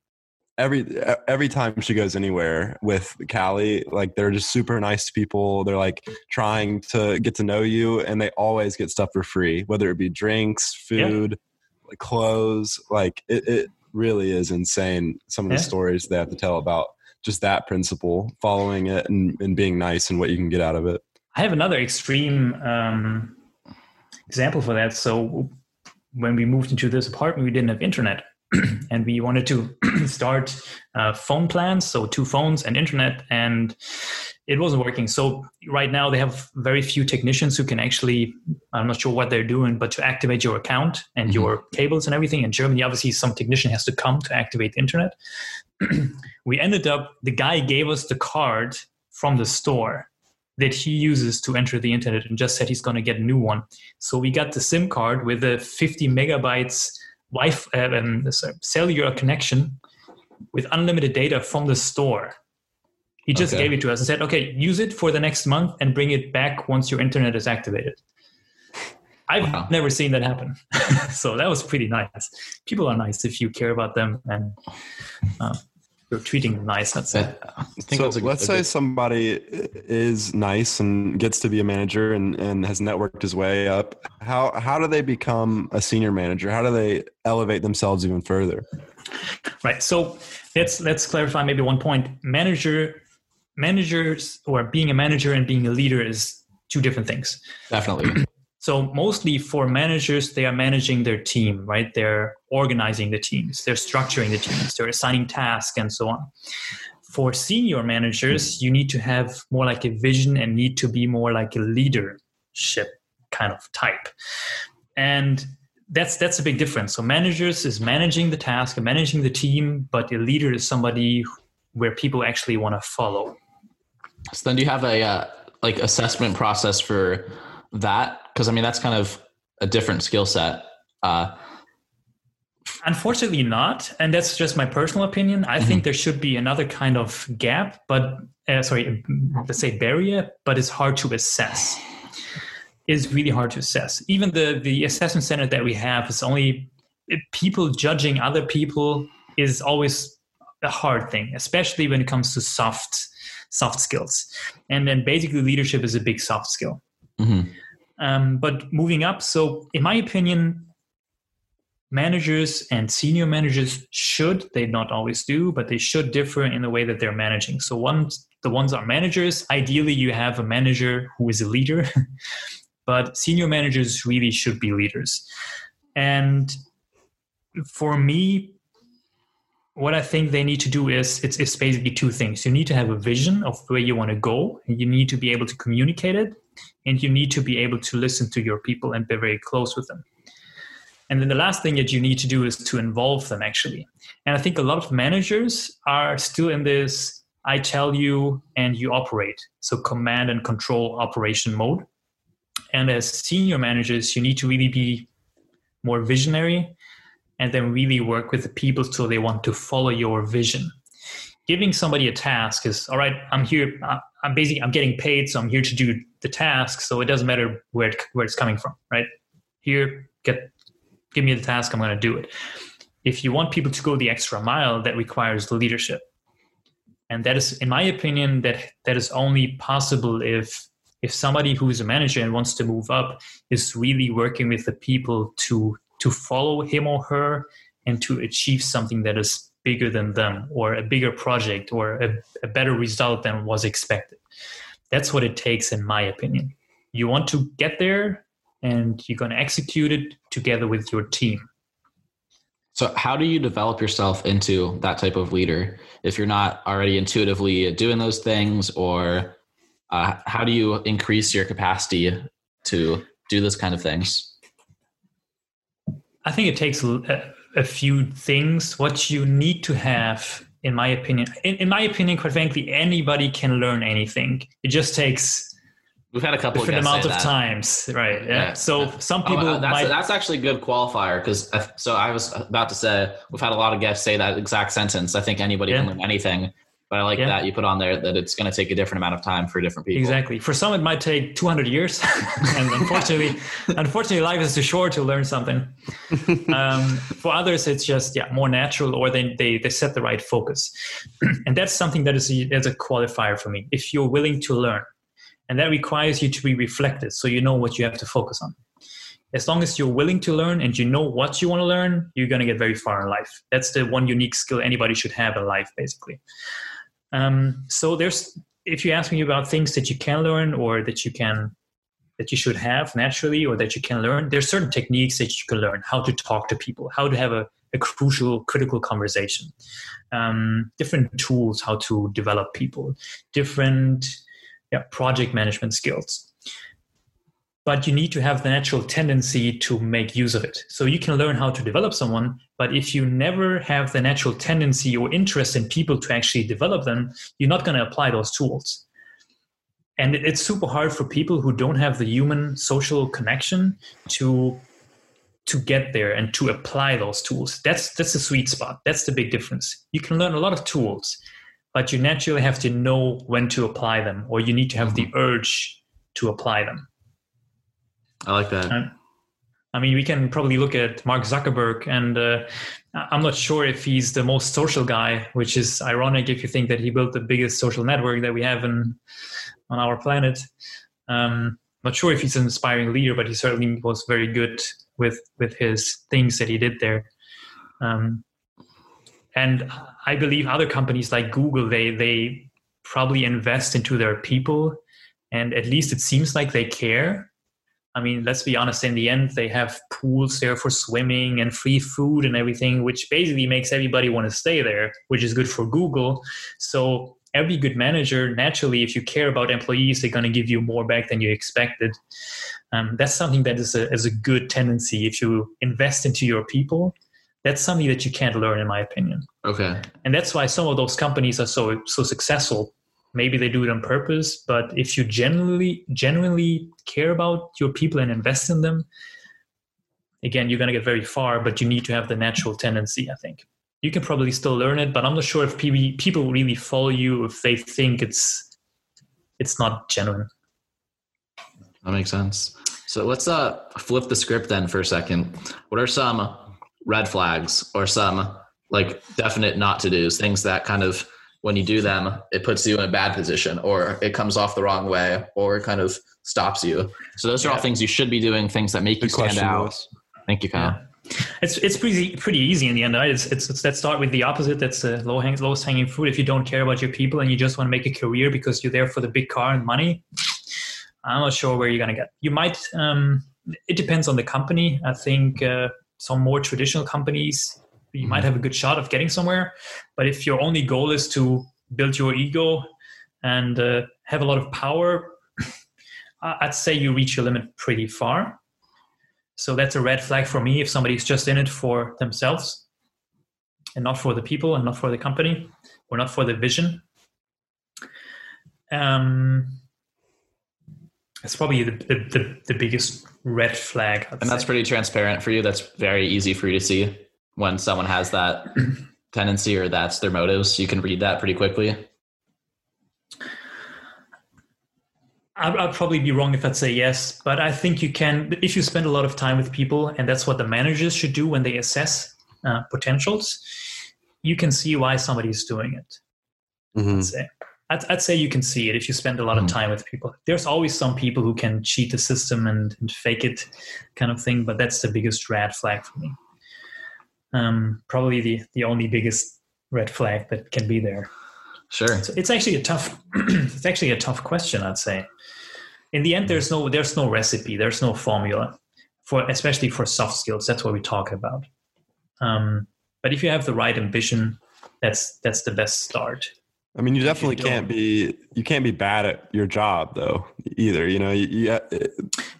every every time she goes anywhere with Callie, like they're just super nice people. They're like trying to get to know you, and they always get stuff for free, whether it be drinks, food, like clothes. Like it, it really is insane. Some of the Yeah. stories they have to tell about just that principle, following it, and, and being nice, and what you can get out of it. I have another extreme um, example for that. So when we moved into this apartment, we didn't have internet, and we wanted to start uh, phone plans, so two phones and internet, and it wasn't working. So right now they have very few technicians who can actually, I'm not sure what they're doing, but to activate your account and Mhm. your cables and everything. In Germany, obviously, some technician has to come to activate the internet. we ended up, the guy gave us the card from the store that he uses to enter the internet and just said he's going to get a new one. So we got the SIM card with a 50 megabytes Wi-Fi uh, um, sorry, cellular connection with unlimited data from the store. He just Okay. gave it to us and said, "Okay, use it for the next month and bring it back once your internet is activated." I've Wow. never seen that happen, so that was pretty nice. People are nice if you care about them and uh, you're treating them nice. That's it. So that's a- let's a say good- somebody is nice and gets to be a manager and, and has networked his way up. How how do they become a senior manager? How do they elevate themselves even further? Right. So let's let's clarify maybe one point. Manager, managers, or being a manager and being a leader is two different things. definitely. So mostly for managers, they are managing their team, right? They're organizing the teams, they're structuring the teams, they're assigning tasks, and so on. For senior managers, you need to have more like a vision and need to be more like a leadership kind of type. And that's that's a big difference. So managers is managing the task and managing the team, but a leader is somebody where people actually want to follow. So then, do you have a uh, like assessment process for that? Because I mean, that's kind of a different skill set. Uh, Unfortunately, not, and that's just my personal opinion. I think there should be another kind of gap, but uh, sorry, let's say barrier, but it's hard to assess. It's really hard to assess. Even the the assessment center that we have is only people judging other people is always a hard thing, especially when it comes to soft soft skills. And then basically, leadership is a big soft skill. mhm. Um, but moving up, so in my opinion, managers and senior managers should, they not always do, but they should differ in the way that they're managing. So ones the ones are managers. Ideally, you have a manager who is a leader, but senior managers really should be leaders. And for me, what I think they need to do is it's, it's basically two things. You need to have a vision of where you want to go, and you need to be able to communicate it, and you need to be able to listen to your people and be very close with them. And then the last thing that you need to do is to involve them actually. And I think a lot of managers are still in this I tell you and you operate. So command and control operation mode. And as senior managers, you need to really be more visionary, and then really work with the people so they want to follow your vision. Giving somebody a task is all right. I'm here. I'm basically I'm getting paid, so I'm here to do the task. So it doesn't matter where it, where it's coming from, right? Here, get give me the task. I'm going to do it. If you want people to go the extra mile, that requires the leadership, and that is, in my opinion, that that is only possible if if somebody who is a manager and wants to move up is really working with the people to to follow him or her and to achieve something that is bigger than them or a bigger project or a, a better result than was expected. That's what it takes, in my opinion. You want to get there and you're going to execute it together with your team. So, how do you develop yourself into that type of leader if you're not already intuitively doing those things, or uh, how do you increase your capacity to do this kind of things? I think it takes a, a few things. What you need to have, in my opinion, in, in, my opinion, quite frankly, anybody can learn anything. It just takes. We've had a couple different amount of that. times, right? Yeah. yeah. So yeah. some oh, people oh, that's, might... that's actually a good qualifier because so I was about to say we've had a lot of guests say that exact sentence. I think anybody yeah. can learn anything. But I like yeah. that you put on there that it's going to take a different amount of time for different people. Exactly. For some, it might take 200 years, and unfortunately, unfortunately, life is too short to learn something. Um, for others, it's just yeah more natural, or they they, they set the right focus, and that's something that is a, that's a qualifier for me. If you're willing to learn, and that requires you to be reflected, so you know what you have to focus on as long as you're willing to learn and you know what you want to learn, you're going to get very far in life. That's the one unique skill anybody should have in life, basically. Um, so there's if you ask me about things that you can learn or that you can that you should have naturally or that you can learn, there's certain techniques that you can learn how to talk to people, how to have a, a crucial, critical conversation, um, different tools how to develop people, different yeah, project management skills but you need to have the natural tendency to make use of it. So you can learn how to develop someone, but if you never have the natural tendency or interest in people to actually develop them, you're not going to apply those tools. And it's super hard for people who don't have the human social connection to to get there and to apply those tools. That's that's the sweet spot. That's the big difference. You can learn a lot of tools, but you naturally have to know when to apply them, or you need to have the urge to apply them. I like that. I mean, we can probably look at Mark Zuckerberg, and uh, I'm not sure if he's the most social guy, which is ironic if you think that he built the biggest social network that we have in, on our planet. Um, not sure if he's an inspiring leader, but he certainly was very good with with his things that he did there. Um, and I believe other companies like Google, they they probably invest into their people, and at least it seems like they care I mean, let's be honest, in the end, they have pools there for swimming and free food and everything, which basically makes everybody want to stay there, which is good for Google. So, every good manager, naturally, if you care about employees, they're going to give you more back than you expected. Um, that's something that is a, is a good tendency. If you invest into your people, that's something that you can't learn, in my opinion. Okay. And that's why some of those companies are so so successful maybe they do it on purpose but if you genuinely genuinely care about your people and invest in them again you're going to get very far but you need to have the natural tendency i think. You can probably still learn it but i'm not sure if people really follow you if they think it's it's not genuine. That makes sense. So let's uh flip the script then for a second. What are some red flags or some like definite not to do's things that kind of when you do them, it puts you in a bad position or it comes off the wrong way or it kind of stops you. So those are yeah. all things you should be doing, things that make Good you stand out. Louis. Thank you, Kyle. Yeah. It's it's pretty pretty easy in the end. Right? It's, it's, it's let's start with the opposite. That's the low hang, lowest hanging fruit. If you don't care about your people and you just want to make a career because you're there for the big car and money, I'm not sure where you're gonna get. You might. Um, it depends on the company. I think uh, some more traditional companies you might have a good shot of getting somewhere. But if your only goal is to build your ego and uh, have a lot of power, I'd say you reach your limit pretty far. So that's a red flag for me if somebody's just in it for themselves and not for the people and not for the company or not for the vision. Um, It's probably the, the, the, the biggest red flag. I'd And that's say. pretty transparent for you. That's very easy for you to see when someone has that tendency or that's their motives. You can read that pretty quickly. I'd, I'd probably be wrong if I'd say yes, but I think you can, if you spend a lot of time with people, and that's what the managers should do when they assess uh, potentials, you can see why somebody's doing it. Mhm. I'd say. I'd, I'd say you can see it if you spend a lot of Mhm. time with people. There's always some people who can cheat the system and, and fake it, kind of thing. But that's the biggest red flag for me. Um, probably the the only biggest red flag that can be there. Sure. So it's actually a tough. it's actually a tough question. I'd say. In the end, there's no there's no recipe. There's no formula for especially for soft skills. That's what we talk about. Um, but if you have the right ambition, that's that's the best start. I mean, you definitely don't- can't be you can't be bad at your job though either. You know, you, you,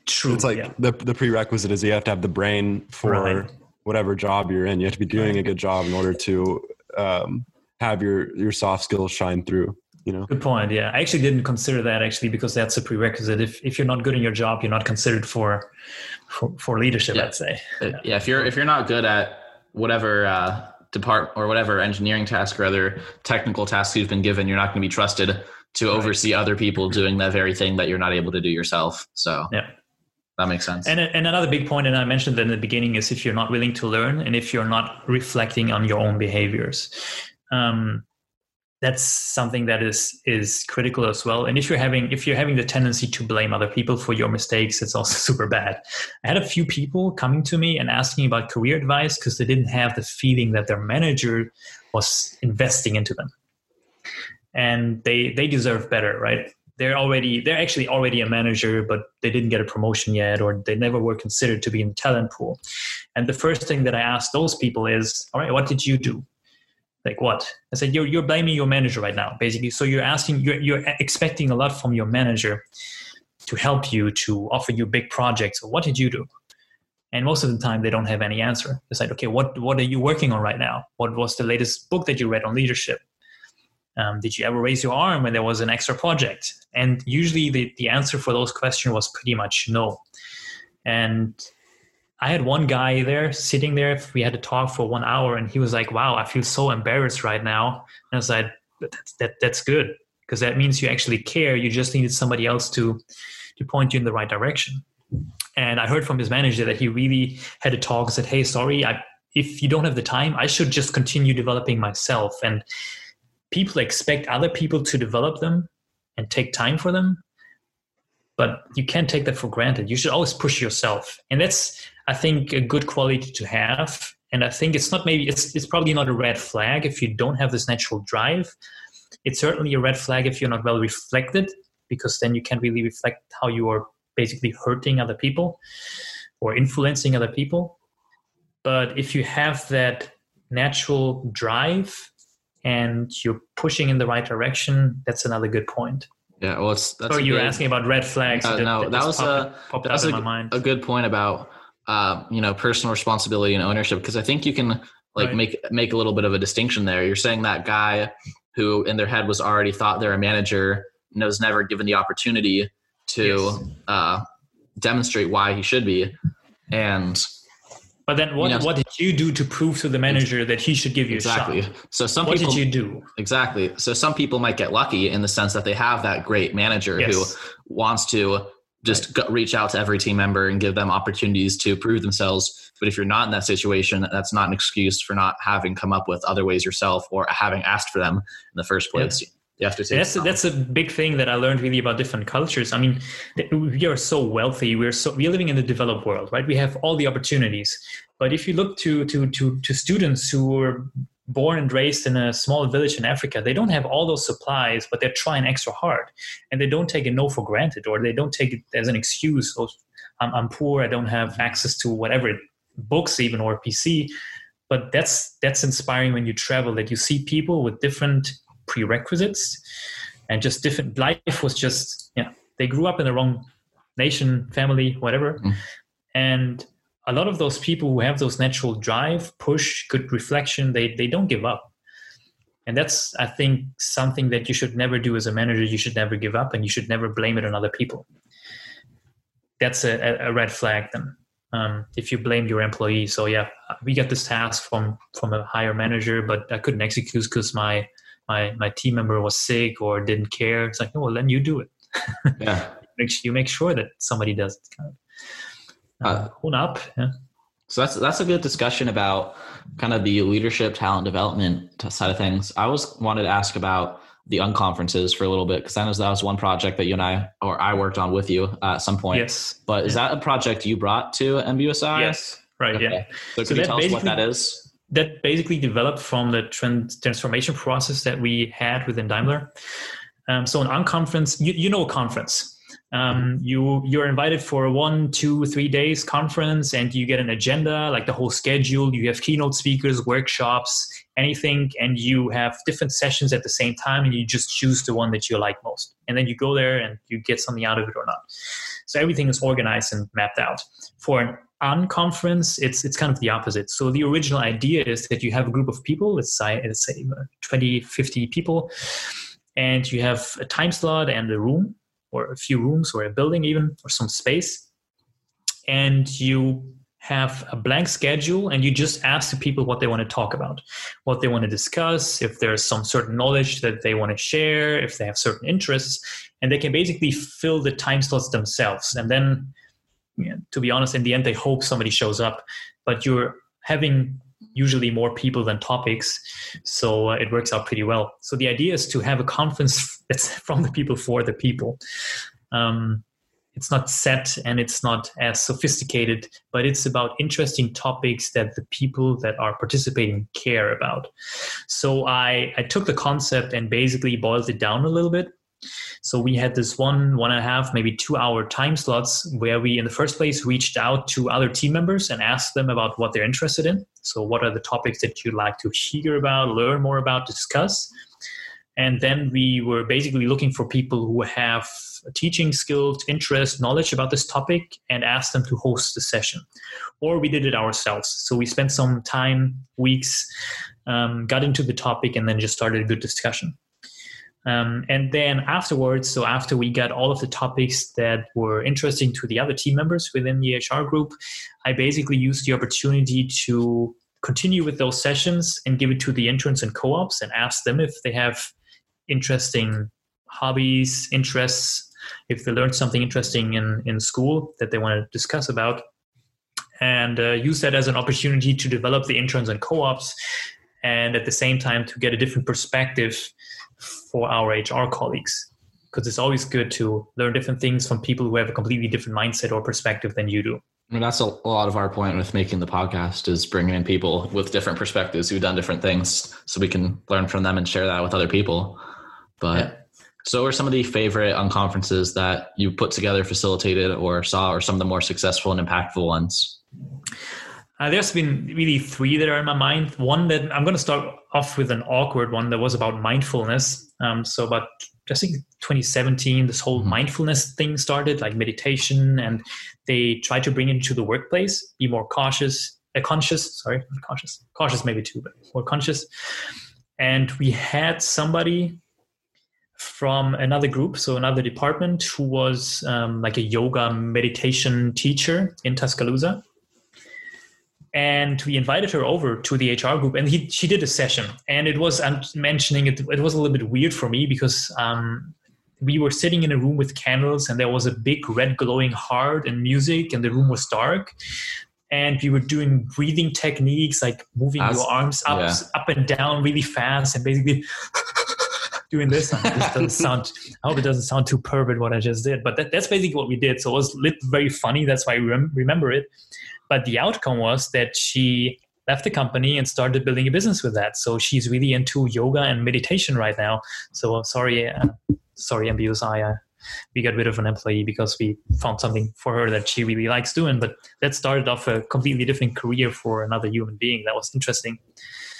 True. it's like yeah. the the prerequisite is you have to have the brain for Right. Whatever job you're in. You have to be doing a good job in order to um, have your your soft skills shine through. You know, Good point. Yeah, I actually didn't consider that actually because that's a prerequisite. If if you're not good in your job, you're not considered for for, for leadership. Yeah. I'd say. yeah if you're if you're not good at whatever uh, depart or whatever engineering task or other technical tasks you've been given you're not going to be trusted to Right. oversee other people doing that very thing that you're not able to do yourself so Yeah. That makes sense And and another big point, and I mentioned that in the beginning, is if you're not willing to learn and if you're not reflecting on your own behaviors. Um, that's something that is is critical as well. And if you're having if you're having the tendency to blame other people for your mistakes, it's also super bad. I had a few people coming to me and asking about career advice because they didn't have the feeling that their manager was investing into them, and they they deserve better, right? They're already they're actually already a manager, but they didn't get a promotion yet, or they never were considered to be in the talent pool. And the first thing that I asked those people is, all right, what did you do? like what? I said you're, you're blaming your manager right now basically. So you're asking you're, you're expecting a lot from your manager to help you to offer you big projects. So what did you do? And most of the time they don't have any answer. It's like okay what what are you working on right now? What was the latest book that you read on leadership um, did you ever raise your arm when there was an extra project and usually the, the answer for those questions was pretty much no and I had one guy there sitting there. We had to talk for one hour, and he was like, "Wow, I feel so embarrassed right now." And I was like, "That's that, that's good because that means you actually care. You just needed somebody else to to point you in the right direction." And I heard from his manager that he really had a talk. and Said, "Hey, sorry, I, if you don't have the time, I should just continue developing myself." And people expect other people to develop them and take time for them, but you can't take that for granted. You should always push yourself, and that's I think a good quality to have. And I think it's not maybe it's it's probably not a red flag if you don't have this natural drive. It's certainly a red flag if you're not well reflected, because then you can't really reflect how you are basically hurting other people or influencing other people. But if you have that natural drive and you're pushing in the right direction, that's another good point. yeah well it's that's a you were asking about red flags. Uh, no, that just was popped, a- popped that was in a- my mind. a good point about uh, you know personal responsibility and ownership because I think you can like Right. make make a little bit of a distinction there. You're saying that guy who in their head was already thought they're a manager and was never given the opportunity to Yes. uh, demonstrate why he should be, and But then, what You know- what did you do to prove to the manager that he should give you a exactly. shot? So some What people did you do? Exactly. So some people might get lucky in the sense that they have that great manager Yes. who wants to just go, reach out to every team member and give them opportunities to prove themselves. But if you're not in that situation, that's not an excuse for not having come up with other ways yourself or having asked for them in the first place. You have to take that's a, that's a big thing that I learned really about different cultures. I mean, we are so wealthy. We're so we're living in the developed world, right? We have all the opportunities. But if you look to to to to students who were born and raised in a small village in Africa, they don't have all those supplies, but they're trying extra hard, and they don't take a no for granted, or they don't take it as an excuse. I'm, I'm poor. I don't have access to whatever books, even or PC. But that's that's inspiring when you travel. That you see people with different prerequisites. And just different life was just yeah they grew up in the wrong nation family whatever. Mm. and a lot of those people who have those natural drive push good reflection they they don't give up. And that's i think something that you should never do as a manager. You should never give up and you should never blame it on other people. That's a, a red flag then. Um, if you blame your employee, so yeah, we got this task from from a higher manager, but I couldn't execute because my my my team member was sick or didn't care. It's like, oh, well, then you do it. Yeah. make sure you make sure that somebody does it. Kind of. Uh, Uh, up. Yeah. So that's that's a good discussion about kind of the leadership, talent development side of things. I was wanted to ask about the unconferences for a little bit because I know that was one project that you and I or I worked on with you uh, at some point. Yes. But is that a project you brought to MBUSI? Yes. Right. Okay. Yeah. So could So you tell us what that is? That basically developed from the trans- transformation process that we had within Daimler. Um, so an unconference, you, you know, a conference. Um, you you're invited for a one, two, three days conference, and you get an agenda, like the whole schedule. You have keynote speakers, workshops, anything, and you have different sessions at the same time, and you just choose the one that you like most, and then you go there and you get something out of it or not. So everything is organized and mapped out. For an unconference, it's it's kind of the opposite. So the original idea is that you have a group of people, let's say let's say uh, 20, 50 people, and you have a time slot and a room or a few rooms or a building even or some space, and you have a blank schedule and you just ask the people what they want to talk about, what they want to discuss, if there's some certain knowledge that they want to share, if they have certain interests, and they can basically fill the time slots themselves. And then to be honest, in the end, they hope somebody shows up, but you're having usually more people than topics, so uh, it works out pretty well. So the idea is to have a conference that's from the people for the people. Um, it's not set and it's not as sophisticated, but it's about interesting topics that the people that are participating care about. So I, I took the concept and basically boiled it down a little bit. So we had this one, one and a half, maybe two hour time slots where we, in the first place, reached out to other team members and asked them about what they're interested in. So, what are the topics that you'd like to hear about, learn more about, discuss? And then we were basically looking for people who have teaching skills, interest, knowledge about this topic and asked them to host the session. Or we did it ourselves. So we spent some time, weeks, um, got into the topic, and then just started a good discussion. Um, and then afterwards, so after we got all of the topics that were interesting to the other team members within the HR group, I basically used the opportunity to continue with those sessions and give it to the interns and co ops and ask them if they have interesting hobbies, interests, if they learned something interesting in, in school that they want to discuss about, and uh, use that as an opportunity to develop the interns and co ops and at the same time to get a different perspective for our HR colleagues. Because it's always good to learn different things from people who have a completely different mindset or perspective than you do. I mean, that's a, lot of our point with making the podcast is bringing in people with different perspectives who've done different things so we can learn from them and share that with other people. But Yeah. so what are some of the favorite unconferences that you put together, facilitated, or saw, or some of the more successful and impactful ones? Uh, there's been really three that are in my mind. One that I'm going to start off with an awkward one that was about mindfulness. Um, so about I think 2017, this whole Mhm. mindfulness thing started, like meditation, and they tried to bring it into the workplace, be more cautious, uh, conscious. Sorry, cautious, cautious maybe too, but more conscious. And we had somebody from another group, so another department, who was um, like a yoga meditation teacher in Tuscaloosa and we invited her over to the HR group, and he, she did a session. And it was I'm mentioning it. It was a little bit weird for me because um, we were sitting in a room with candles, and there was a big red glowing heart and music, and the room was dark. And we were doing breathing techniques like moving That's- your arms up, yeah. up and down really fast, and basically doing this. this doesn't sound. I hope it doesn't sound too pervert what I just did, but that, that's basically what we did. So it was lit very funny. That's why I rem- remember it. But the outcome was that she left the company and started building a business with that. So she's really into yoga and meditation right now. So uh, sorry, uh, sorry, MBUSI. Uh, we got rid of an employee because we found something for her that she really likes doing. But that started off a completely different career for another human being. That was interesting.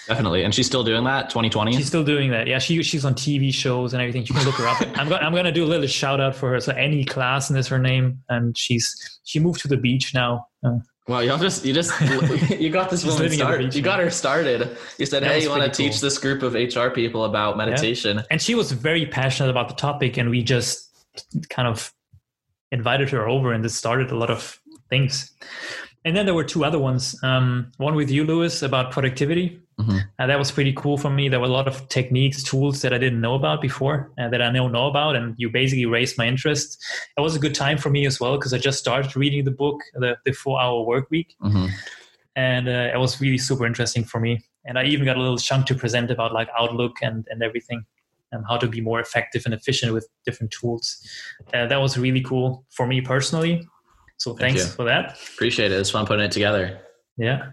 Definitely. And she's still doing that 2020? She's still doing that. Yeah, she she's on TV shows and everything. You can look her up. I'm going I'm gonna do a little shout out for her. So Annie Klassen is her name, and she's she moved to the beach now. Uh, Well, y'all just you just you got this woman living at the started. You got her started. You said, That "Hey, you want to pretty teach this group of HR people about meditation?" and she was very passionate about the topic, and we just kind of invited her over, and this started a lot of things. And then there were two other ones. Um, one with you, Louis, about productivity. Mm-hmm. Uh, that was pretty cool for me. There were a lot of techniques, tools that I didn't know about before uh, that I now know about, and you basically raised my interest. It was a good time for me as well because I just started reading the book, the, the Four Hour Work Week, mm-hmm. and uh, it was really super interesting for me. And I even got a little chunk to present about like Outlook and and everything, and how to be more effective and efficient with different tools. Uh, that was really cool for me personally. So Thank thanks you. for that. Appreciate it. It's fun putting it together. Yeah.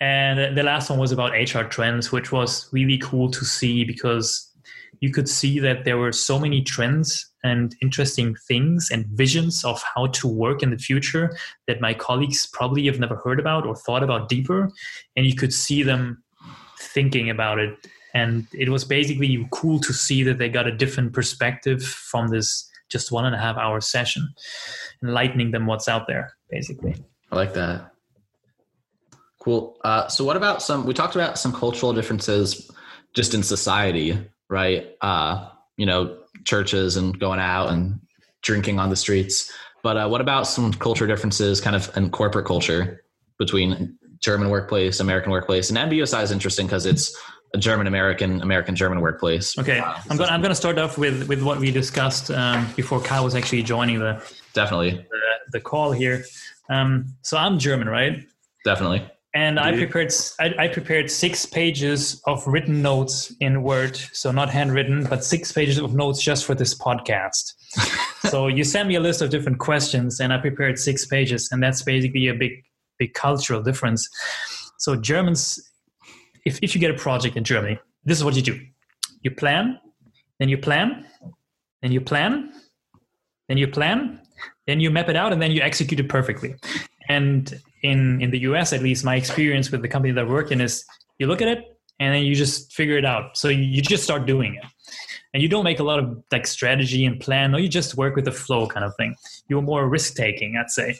And the last one was about HR trends, which was really cool to see because you could see that there were so many trends and interesting things and visions of how to work in the future that my colleagues probably have never heard about or thought about deeper. And you could see them thinking about it. And it was basically cool to see that they got a different perspective from this just one and a half hour session, enlightening them what's out there, basically. I like that. Cool. Uh, so, what about some? We talked about some cultural differences just in society, right? Uh, you know, churches and going out and drinking on the streets. But uh, what about some culture differences, kind of in corporate culture between German workplace, American workplace, and MBUSI is interesting because it's a German American, American German workplace. Okay, uh, I'm going. I'm going to start off with with what we discussed um, before Kyle was actually joining the definitely the, the call here. Um, so I'm German, right? Definitely and I prepared I, I, prepared six pages of written notes in Word, so not handwritten, but six pages of notes just for this podcast. so you sent me a list of different questions, and I prepared six pages, and that's basically a big big cultural difference. So Germans, if if you get a project in Germany, this is what you do: you plan, then you plan, then you plan, then you plan, then you map it out, and then you execute it perfectly. And in in the US at least, my experience with the company that I work in is you look at it and then you just figure it out. So you just start doing it. And you don't make a lot of like strategy and plan, or you just work with the flow kind of thing. You're more risk taking, I'd say.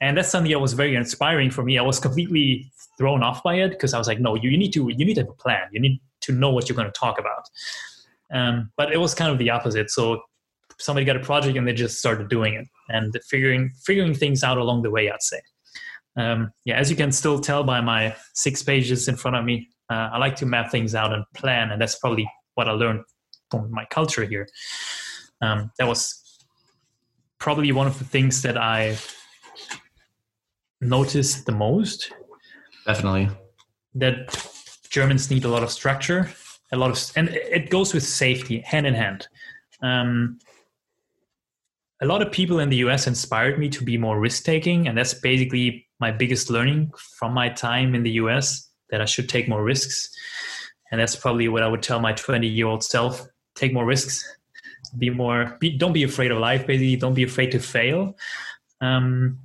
And that's something that was very inspiring for me. I was completely thrown off by it because I was like, no, you, you need to you need to have a plan. You need to know what you're going to talk about. Um, but it was kind of the opposite. So somebody got a project and they just started doing it and figuring figuring things out along the way. I'd say um, yeah, as you can still tell by my six pages in front of me, uh, I like to map things out and plan, and that's probably what I learned from my culture here. Um, that was probably one of the things that I noticed the most. Definitely. That Germans need a lot of structure, a lot of, and it goes with safety hand in hand. Um, a lot of people in the US inspired me to be more risk taking, and that's basically my biggest learning from my time in the US that I should take more risks. And that's probably what I would tell my 20 year old self take more risks, be more, be, don't be afraid of life, basically, don't be afraid to fail. Um,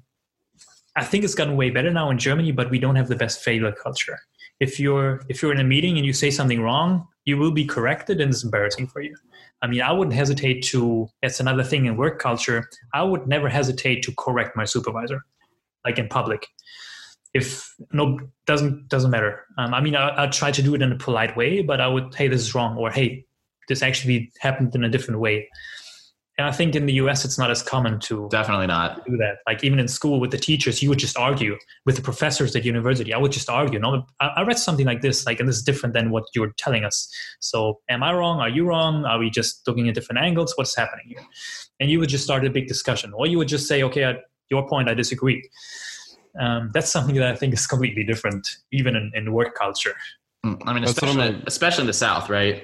I think it's gotten way better now in Germany, but we don't have the best failure culture. If you're if you're in a meeting and you say something wrong, you will be corrected, and it's embarrassing for you. I mean, I wouldn't hesitate to. That's another thing in work culture. I would never hesitate to correct my supervisor like in public if no doesn't doesn't matter um, i mean I, i'd try to do it in a polite way but i would hey this is wrong or hey this actually happened in a different way and i think in the us it's not as common to definitely not. do that. Like even in school with the teachers you would just argue with the professors at university i would just argue no i read something like this like and this is different than what you're telling us. So am i wrong? Are you wrong? Are we just looking at different angles? What's happening here? And you would just start a big discussion or you would just say okay I, your point, I disagree. Um, that's something that I think is completely different, even in, in work culture. Mm, I mean, especially, especially in the South, right?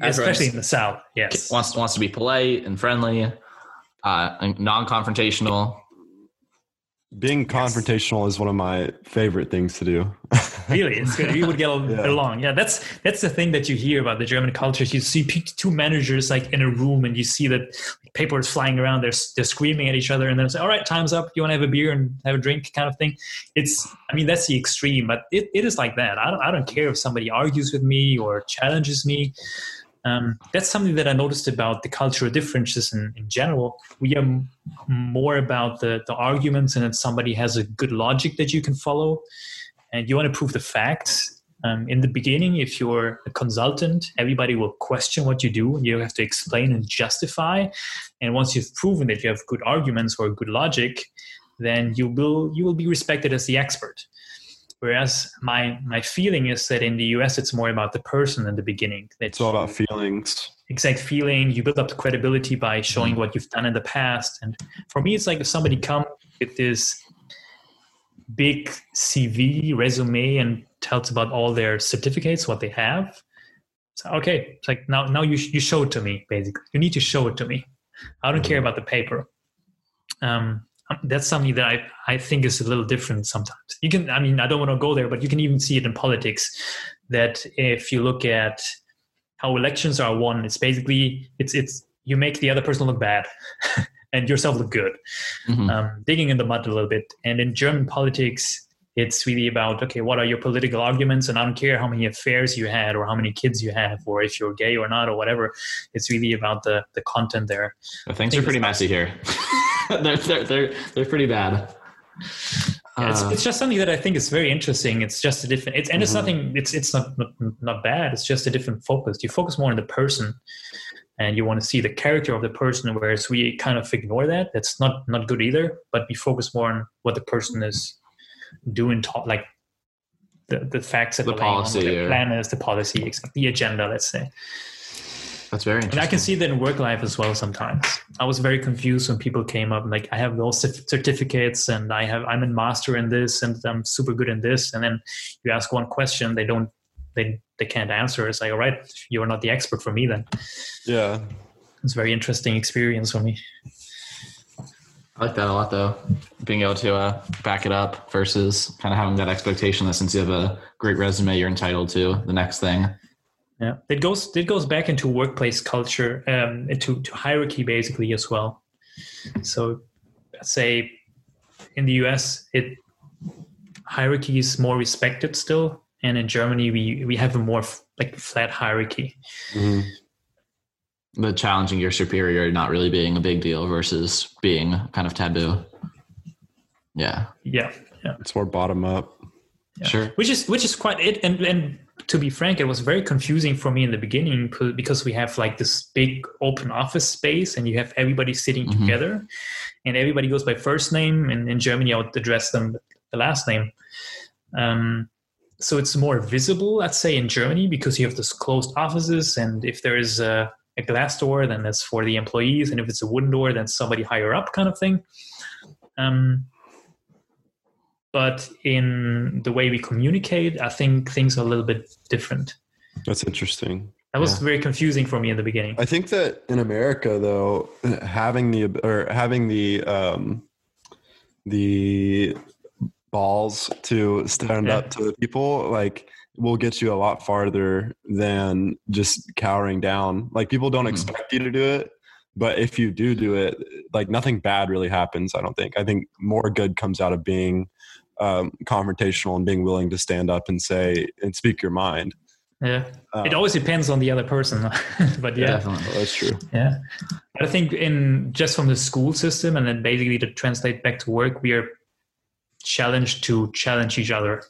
Especially in the South, yes. Wants wants to be polite and friendly, uh, non-confrontational being confrontational yes. is one of my favorite things to do. really, it's good. We would get yeah. along. Yeah, that's that's the thing that you hear about the German culture. You see two managers like in a room, and you see that paper is flying around. They're they're screaming at each other, and then say, "All right, time's up. You want to have a beer and have a drink?" Kind of thing. It's, I mean, that's the extreme, but it, it is like that. I don't I don't care if somebody argues with me or challenges me. Um, that's something that I noticed about the cultural differences in, in general. We are m- more about the, the arguments and that somebody has a good logic that you can follow and you want to prove the facts. Um, in the beginning, if you're a consultant, everybody will question what you do. You have to explain and justify. And once you've proven that you have good arguments or good logic, then you will you will be respected as the expert. Whereas my my feeling is that in the US, it's more about the person in the beginning. It's all about feelings. Exact feeling. You build up the credibility by showing what you've done in the past. And for me, it's like if somebody comes with this big CV resume and tells about all their certificates, what they have. So, okay, it's like now now you you show it to me. Basically, you need to show it to me. I don't care about the paper. Um, that's something that I, I think is a little different sometimes. You can, I mean, I don't want to go there, but you can even see it in politics that if you look at how elections are won, it's basically, it's, it's, you make the other person look bad and yourself look good. Mm-hmm. Um, digging in the mud a little bit. And in German politics, it's really about okay what are your political arguments and i don't care how many affairs you had or how many kids you have or if you're gay or not or whatever it's really about the the content there well, things are pretty messy here they're, they're, they're, they're pretty bad. Yeah, it's, uh, it's just something that I think is very interesting. It's just a different, it's, and mm-hmm. it's nothing, it's, it's not, not, not bad. It's just a different focus. You focus more on the person and you want to see the character of the person, whereas we kind of ignore that. That's not, not good either, but we focus more on what the person is doing, talk, like the, the facts that the policy, the plan is, the policy, the agenda, let's say. That's very And I can see that in work life as well sometimes. I was very confused when people came up like I have those certificates and I have I'm a master in this and I'm super good in this and then you ask one question they don't they they can't answer. It's like all right, you're not the expert for me then. Yeah. It's a very interesting experience for me. I like that a lot though. Being able to uh, back it up versus kind of having that expectation that since you have a great resume, you're entitled to the next thing. Yeah, it goes it goes back into workplace culture, um, to to hierarchy basically as well. So, let's say in the US, it hierarchy is more respected still, and in Germany, we we have a more f- like flat hierarchy. Mm-hmm. But challenging your superior not really being a big deal versus being kind of taboo. Yeah. Yeah. Yeah. It's more bottom up. Yeah. Sure. Which is which is quite it, and and to be frank, it was very confusing for me in the beginning because we have like this big open office space and you have everybody sitting mm-hmm. together and everybody goes by first name. And in Germany, I would address them the last name. Um, so it's more visible, let's say, in Germany because you have this closed offices. And if there is a, a glass door, then that's for the employees. And if it's a wooden door, then somebody higher up kind of thing. Um, but in the way we communicate, I think things are a little bit different. That's interesting. That was yeah. very confusing for me in the beginning. I think that in America, though, having the or having the um, the balls to stand yeah. up to the people, like will get you a lot farther than just cowering down. Like people don't mm-hmm. expect you to do it, but if you do do it, like nothing bad really happens. I don't think. I think more good comes out of being um, confrontational and being willing to stand up and say and speak your mind. Yeah, um, it always depends on the other person, but yeah, definitely that's true. Yeah, but I think in just from the school system and then basically to translate back to work, we are challenged to challenge each other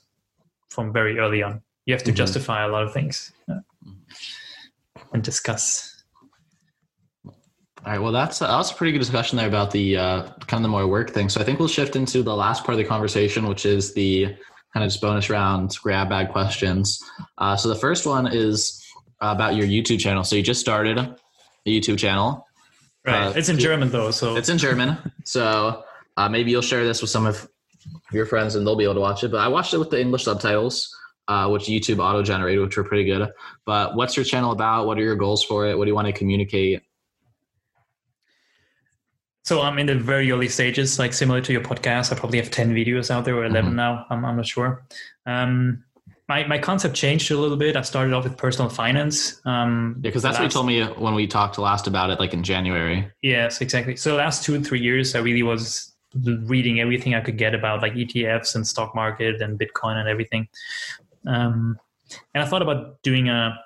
from very early on. You have to mm-hmm. justify a lot of things yeah. and discuss. All right. Well, that's that was a pretty good discussion there about the uh, kind of the more work thing. So I think we'll shift into the last part of the conversation, which is the kind of just bonus round grab bag questions. Uh, so the first one is about your YouTube channel. So you just started a YouTube channel. Right. Uh, it's in German though, so it's in German. So uh, maybe you'll share this with some of your friends, and they'll be able to watch it. But I watched it with the English subtitles. Uh, which YouTube auto generated, which were pretty good. But what's your channel about? What are your goals for it? What do you want to communicate? So I'm in the very early stages, like similar to your podcast. I probably have 10 videos out there or 11 mm-hmm. now. I'm, I'm not sure. Um, my, my concept changed a little bit. I started off with personal finance. Um, yeah, because that's last, what you told me when we talked last about it, like in January. Yes, exactly. So the last two, three years, I really was reading everything I could get about like ETFs and stock market and Bitcoin and everything. Um, and I thought about doing a,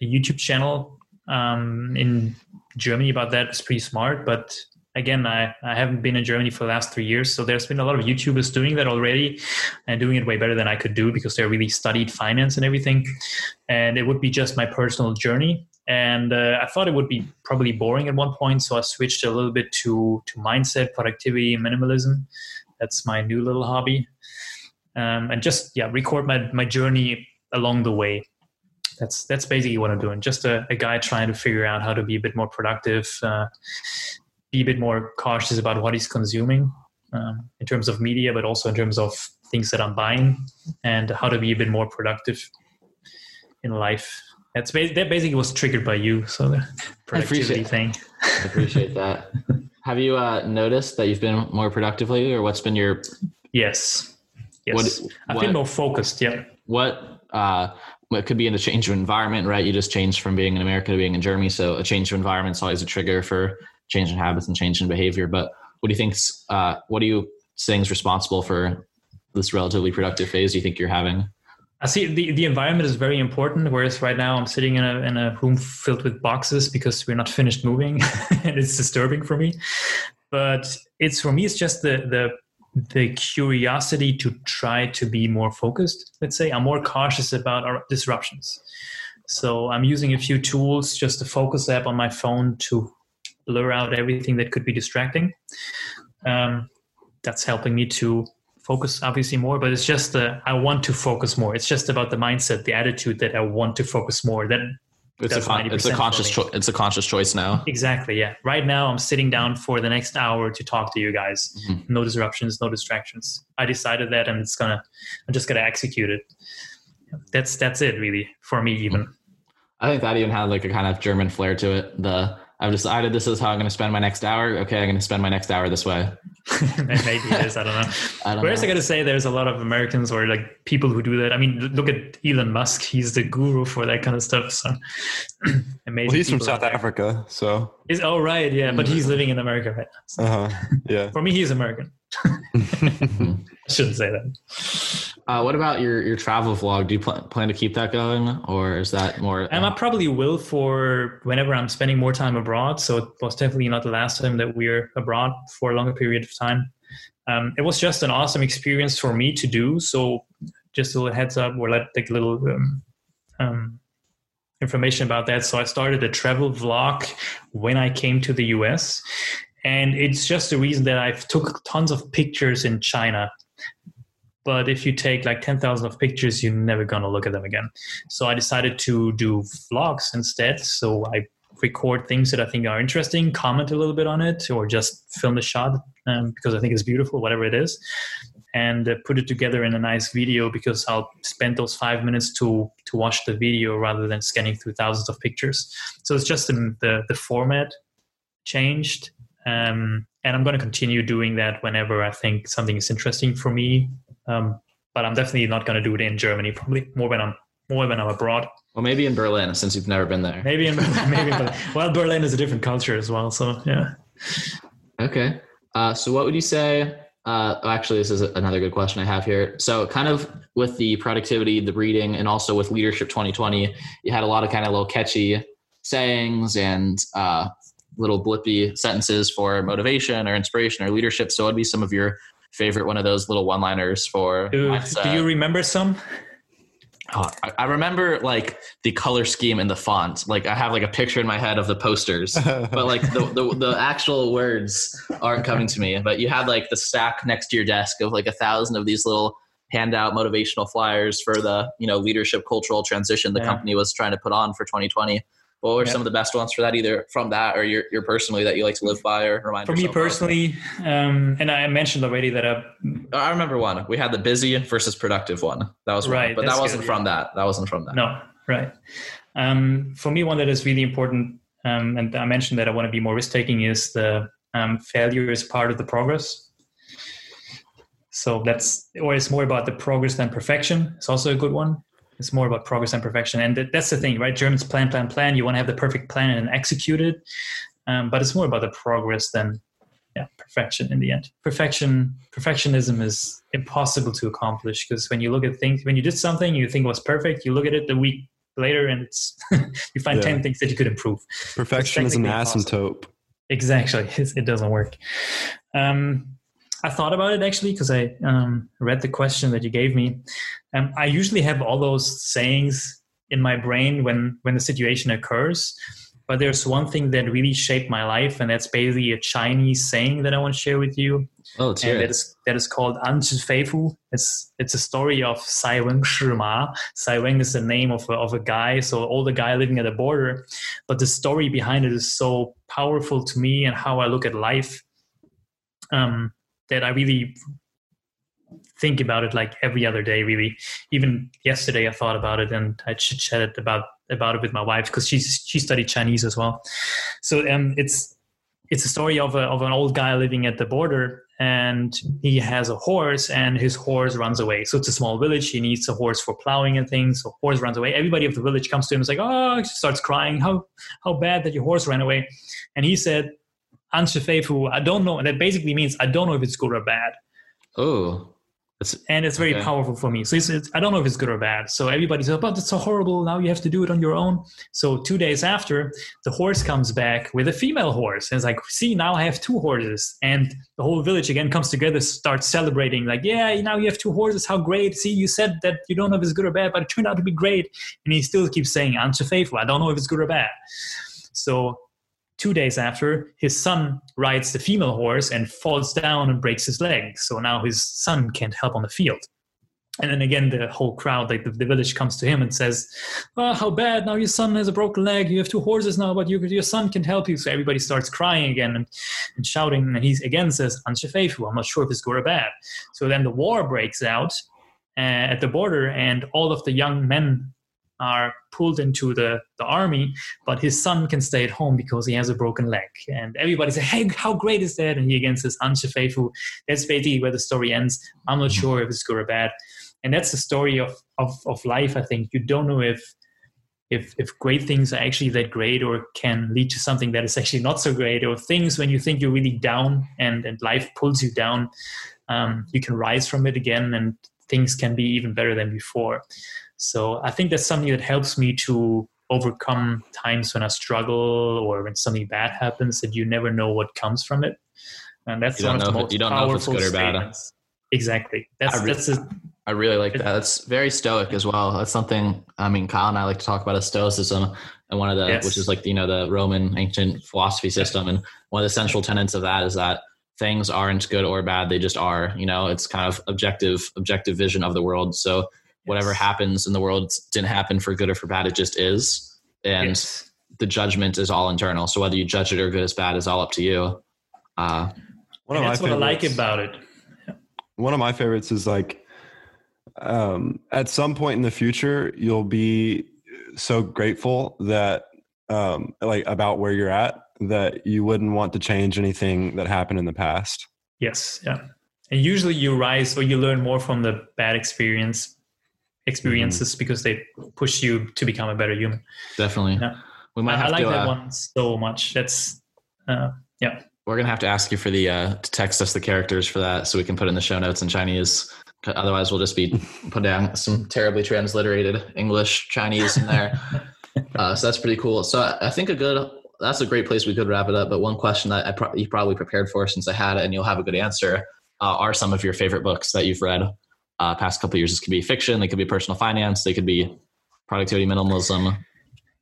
a YouTube channel um, in Germany about that. It's pretty smart, but again, I, I haven't been in Germany for the last three years. So there's been a lot of YouTubers doing that already and doing it way better than I could do because they really studied finance and everything. And it would be just my personal journey. And uh, I thought it would be probably boring at one point. So I switched a little bit to, to mindset, productivity, minimalism. That's my new little hobby. Um, and just, yeah, record my, my journey along the way that's that's basically what I'm doing. Just a, a, guy trying to figure out how to be a bit more productive, uh, be a bit more cautious about what he's consuming um, in terms of media, but also in terms of things that I'm buying and how to be a bit more productive in life. That's that basically was triggered by you. So the productivity thing. I appreciate that. Have you uh, noticed that you've been more productive lately, or what's been your? Yes. Yes. What, I've what, been more focused. Yeah. What uh, it could be in a change of environment, right? You just changed from being in America to being in Germany, so a change of environment is always a trigger for change in habits and change in behavior. But what do you think? Uh, what do you think is responsible for this relatively productive phase? Do you think you're having? I see the, the environment is very important. Whereas right now I'm sitting in a in a room filled with boxes because we're not finished moving, and it's disturbing for me. But it's for me, it's just the the the curiosity to try to be more focused. Let's say I'm more cautious about our disruptions. So I'm using a few tools, just a focus app on my phone to blur out everything that could be distracting. Um, that's helping me to focus obviously more but it's just the i want to focus more. It's just about the mindset the attitude that i want to focus more. That it's a, con- it's a conscious choice it's a conscious choice now. Exactly yeah. Right now i'm sitting down for the next hour to talk to you guys. Mm-hmm. no disruptions no distractions. I decided that and it's gonna i'm just gonna execute it. That's that's it really for me even. I think that even had like a kind of german flair to it the I've decided this is how I'm going to spend my next hour. Okay, I'm going to spend my next hour this way. Maybe it is. I don't know. I don't Whereas know. I got to say, there's a lot of Americans or like people who do that. I mean, look at Elon Musk. He's the guru for that kind of stuff. So amazing. Well, he's from South Africa, so. Is oh right, yeah, but he's living in America right now. So. Uh huh. Yeah. for me, he's American. I shouldn't say that. Uh, what about your your travel vlog? Do you pl- plan to keep that going, or is that more? Um, I probably will for whenever I'm spending more time abroad. So it was definitely not the last time that we're abroad for a longer period of time. Um, it was just an awesome experience for me to do. So just a little heads up, or like, like a little um, um, information about that. So I started a travel vlog when I came to the US, and it's just the reason that I've took tons of pictures in China but if you take like 10,000 of pictures, you're never to look at them again. So I decided to do vlogs instead. So I record things that I think are interesting, comment a little bit on it, or just film the shot um, because I think it's beautiful, whatever it is, and uh, put it together in a nice video because I'll spend those five minutes to to watch the video rather than scanning through thousands of pictures. So it's just the the, the format changed. Um, and I'm going to continue doing that whenever I think something is interesting for me um, but I'm definitely not going to do it in Germany. Probably more when I'm more when I'm abroad. Well, maybe in Berlin, since you've never been there. Maybe in Berlin. Maybe in Berlin. Well, Berlin is a different culture as well. So yeah. Okay. Uh, so what would you say? Uh, actually, this is another good question I have here. So, kind of with the productivity, the reading, and also with Leadership 2020, you had a lot of kind of little catchy sayings and uh, little blippy sentences for motivation or inspiration or leadership. So, what would be some of your favorite one of those little one liners for. Do, do you remember some? Oh, I remember like the color scheme and the font. Like I have like a picture in my head of the posters, but like the, the, the actual words aren't coming to me. But you had like the stack next to your desk of like a thousand of these little handout motivational flyers for the you know leadership cultural transition the yeah. company was trying to put on for 2020. What were yep. some of the best ones for that, either from that or your, your personally that you like to live by or remind? For me personally, um, and I mentioned already that I. I remember one. We had the busy versus productive one. That was right, but that wasn't good, from yeah. that. That wasn't from that. No, right. Um, for me, one that is really important, um, and I mentioned that I want to be more risk taking, is the um, failure is part of the progress. So that's, or it's more about the progress than perfection. It's also a good one. It's more about progress and perfection. And that's the thing, right? Germans plan, plan, plan. You want to have the perfect plan and execute it. Um, but it's more about the progress than yeah, perfection in the end. Perfection, perfectionism is impossible to accomplish because when you look at things, when you did something you think was perfect, you look at it the week later and it's you find yeah. 10 things that you could improve. Perfection is an asymptote. Exactly, it doesn't work. Um, I thought about it actually because I um, read the question that you gave me. Um, I usually have all those sayings in my brain when when the situation occurs, but there's one thing that really shaped my life, and that's basically a Chinese saying that I want to share with you. Oh, it's and that is that is called Feifu. It's it's a story of Sai Weng Shima. Sai Weng is the name of a, of a guy, so old guy living at the border. But the story behind it is so powerful to me and how I look at life. Um, that I really think about it like every other day. Really, even yesterday I thought about it and I chatted about about it with my wife because she's she studied Chinese as well. So um, it's it's a story of a, of an old guy living at the border and he has a horse and his horse runs away. So it's a small village. He needs a horse for plowing and things. So horse runs away. Everybody of the village comes to him and is like oh he starts crying how how bad that your horse ran away. And he said Anshafefu, I don't know. And that basically means I don't know if it's good or bad. Oh. and it's very okay. powerful for me. So it's, it's, I don't know if it's good or bad. So everybody says, but it's so horrible. Now you have to do it on your own. So two days after, the horse comes back with a female horse. And it's like, see, now I have two horses. And the whole village again comes together, starts celebrating, like, yeah, now you have two horses. How great. See, you said that you don't know if it's good or bad, but it turned out to be great. And he still keeps saying, Anshe faithful. I don't know if it's good or bad. So two days after, his son rides the female horse and falls down and breaks his leg. So now his son can't help on the field. And then again, the whole crowd, like the, the village, comes to him and says, "Well, how bad! Now your son has a broken leg. You have two horses now, but your your son can help you." So everybody starts crying again and, and shouting. And he again says, "Anshefefu, I'm not sure if it's good or bad." So then the war breaks out uh, at the border, and all of the young men are pulled into the, the army, but his son can stay at home because he has a broken leg. And everybody says, hey, how great is that? And he again says, Anshe That's basically where the story ends. I'm not sure if it's good or bad. And that's the story of, of, of life, I think. You don't know if if if great things are actually that great or can lead to something that is actually not so great or things when you think you're really down and and life pulls you down um, you can rise from it again and things can be even better than before so I think that's something that helps me to overcome times when I struggle or when something bad happens that you never know what comes from it. And that's one of the most you don't powerful know if it's good or bad. Exactly. That's I, re- that's a, I really like that. That's very stoic as well. That's something I mean Kyle and I like to talk about is stoicism and one of the yes. which is like you know the Roman ancient philosophy system and one of the central tenets of that is that things aren't good or bad they just are you know it's kind of objective objective vision of the world so whatever yes. happens in the world didn't happen for good or for bad it just is. And yes. the judgment is all internal. So whether you judge it or good or bad is all up to you. Uh, one of that's what i like about it. One of my favorites is like um, at some point in the future you'll be so grateful that um, like about where you're at that you wouldn't want to change anything that happened in the past. Yes yeah. And usually you rise or you learn more from the bad experience experiences mm-hmm. because they push you to become a better human. Definitely. Yeah. We might I, I like to, that uh, one so much. That's uh, yeah. We're gonna have to ask you for the uh, to text us the characters for that so we can put in the show notes in Chinese. Otherwise, we'll just be putting down some terribly transliterated English Chinese in there. uh, so that's pretty cool. So I think a good that's a great place we could wrap it up. But one question that I pro- you probably prepared for since I had it, and you'll have a good answer. Uh, are some of your favorite books that you've read uh, past couple years. This could be fiction, they could be personal finance, they could be productivity minimalism.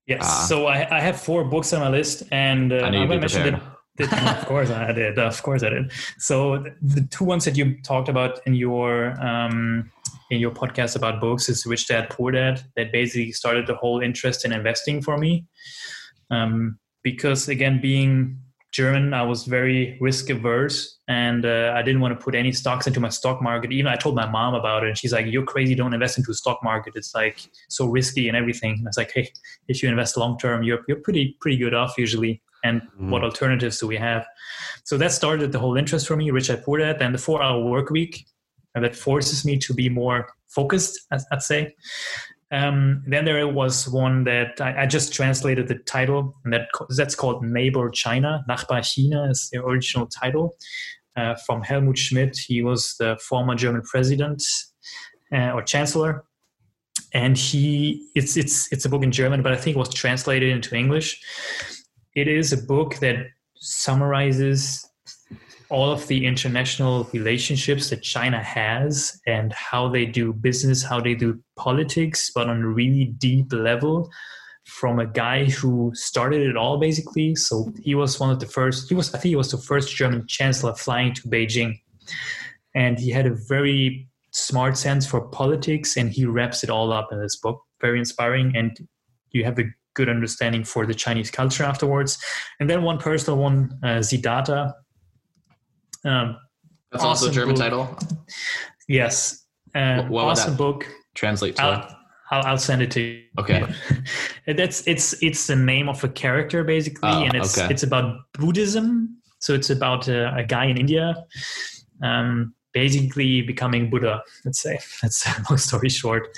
Yes. Uh, so I, I, have four books on my list, and uh, I going to mention that. of course I did. Of course I did. So the two ones that you talked about in your um, in your podcast about books is Rich Dad Poor Dad. That basically started the whole interest in investing for me. Um, because again, being German, I was very risk averse and uh, I didn't want to put any stocks into my stock market. Even I told my mom about it and she's like, You're crazy, don't invest into a stock market. It's like so risky and everything. And I was like, Hey, if you invest long term, you're, you're pretty, pretty good off usually. And mm-hmm. what alternatives do we have? So that started the whole interest for me, Rich Dad Poor Dad. And the four hour work week and that forces me to be more focused, I'd say. Um, then there was one that I, I, just translated the title, and that that's called Neighbor China. Nachbar China is the original title uh, from Helmut Schmidt. He was the former German president uh, or chancellor, and he it's it's it's a book in German, but I think it was translated into English. It is a book that summarizes all of the international relationships that China has and how they do business, how they do politics, but on a really deep level from a guy who started it all basically. So he was one of the first, he was, I think he was the first German chancellor flying to Beijing. And he had a very smart sense for politics and he wraps it all up in this book. Very inspiring. And you have a good understanding for the Chinese culture afterwards. And then one personal one, uh, Siddhartha. Um, That's also a German book. title. Yes. Uh, What would awesome book. Translate to. I'll, I'll, I'll send it to you. Okay. That's it's it's the name of a character basically, Oh, and it's okay. it's about Buddhism. So it's about a, a guy in India, um, basically becoming Buddha. Let's say that's a long story short,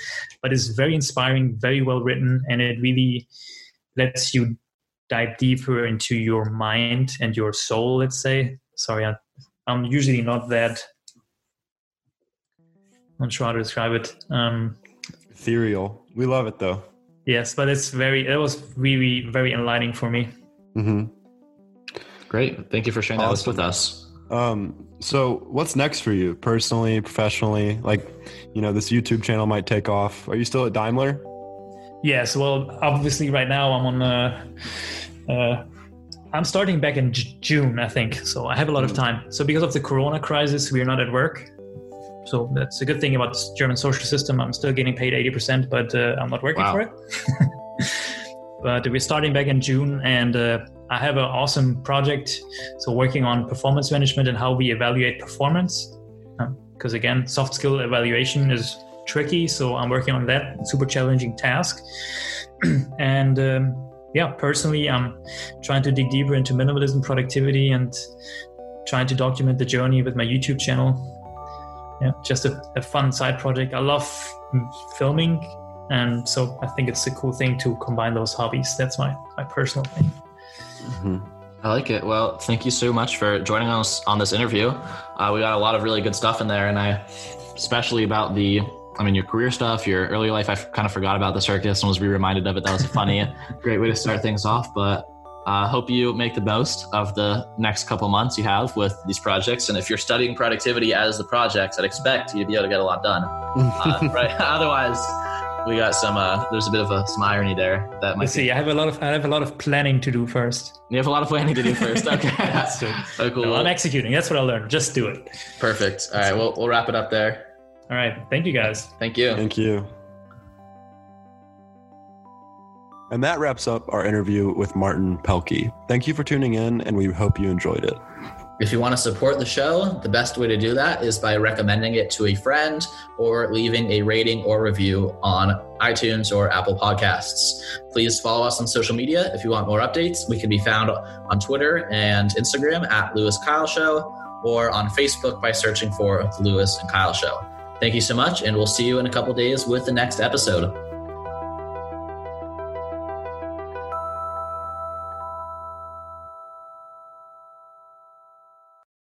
but it's very inspiring, very well written, and it really lets you dive deeper into your mind and your soul. Let's say. Sorry, I, I'm usually not that. I'm not sure how to describe it. Um, Ethereal. We love it though. Yes, but it's very. It was really very enlightening for me. Mm-hmm. Great. Thank you for sharing that list with us. Um, so what's next for you personally, professionally? Like, you know, this YouTube channel might take off. Are you still at Daimler? Yes, well, obviously, right now I'm on. Uh, uh, I'm starting back in J- June, I think. So I have a lot of time. So because of the Corona crisis, we are not at work. So that's a good thing about the German social system. I'm still getting paid 80%, but uh, I'm not working Wow. for it. but we're starting back in June, and uh, I have an awesome project. So working on performance management and how we evaluate performance. Because again, soft skill evaluation is tricky. So I'm working on that super challenging task. and um, yeah, personally, I'm trying to dig deeper into minimalism, productivity, and trying to document the journey with my YouTube channel. Yeah, just a, a fun side project. I love filming, and so I think it's a cool thing to combine those hobbies. That's my my personal thing. hmm I like it. Well, thank you so much for joining us on this interview. Uh, we got a lot of really good stuff in there, and I, especially about the, I mean, your career stuff, your early life. I kind of forgot about the circus and was re-reminded of it. That was a funny, great way to start things off. But I uh, hope you make the most of the next couple months you have with these projects. And if you're studying productivity as the projects, I'd expect you to be able to get a lot done. Uh, right? Otherwise, we got some. Uh, there's a bit of a some irony there that might Let's be. see. I have a lot of I have a lot of planning to do first. You have a lot of planning to do first. Okay. So, Oh, cool. no, I'm executing. That's what I learned. Just do it. Perfect. All right, we'll, we'll wrap it up there. All right. Thank you guys. Thank you. Thank you. And that wraps up our interview with Martin Pehlke. Thank you for tuning in, and we hope you enjoyed it. If you want to support the show, the best way to do that is by recommending it to a friend or leaving a rating or review on iTunes or Apple Podcasts. Please follow us on social media if you want more updates. We can be found on Twitter and Instagram at Louis Kyle Show or on Facebook by searching for The Louis and Kyle Show. Thank you so much, and we'll see you in a couple days with the next episode.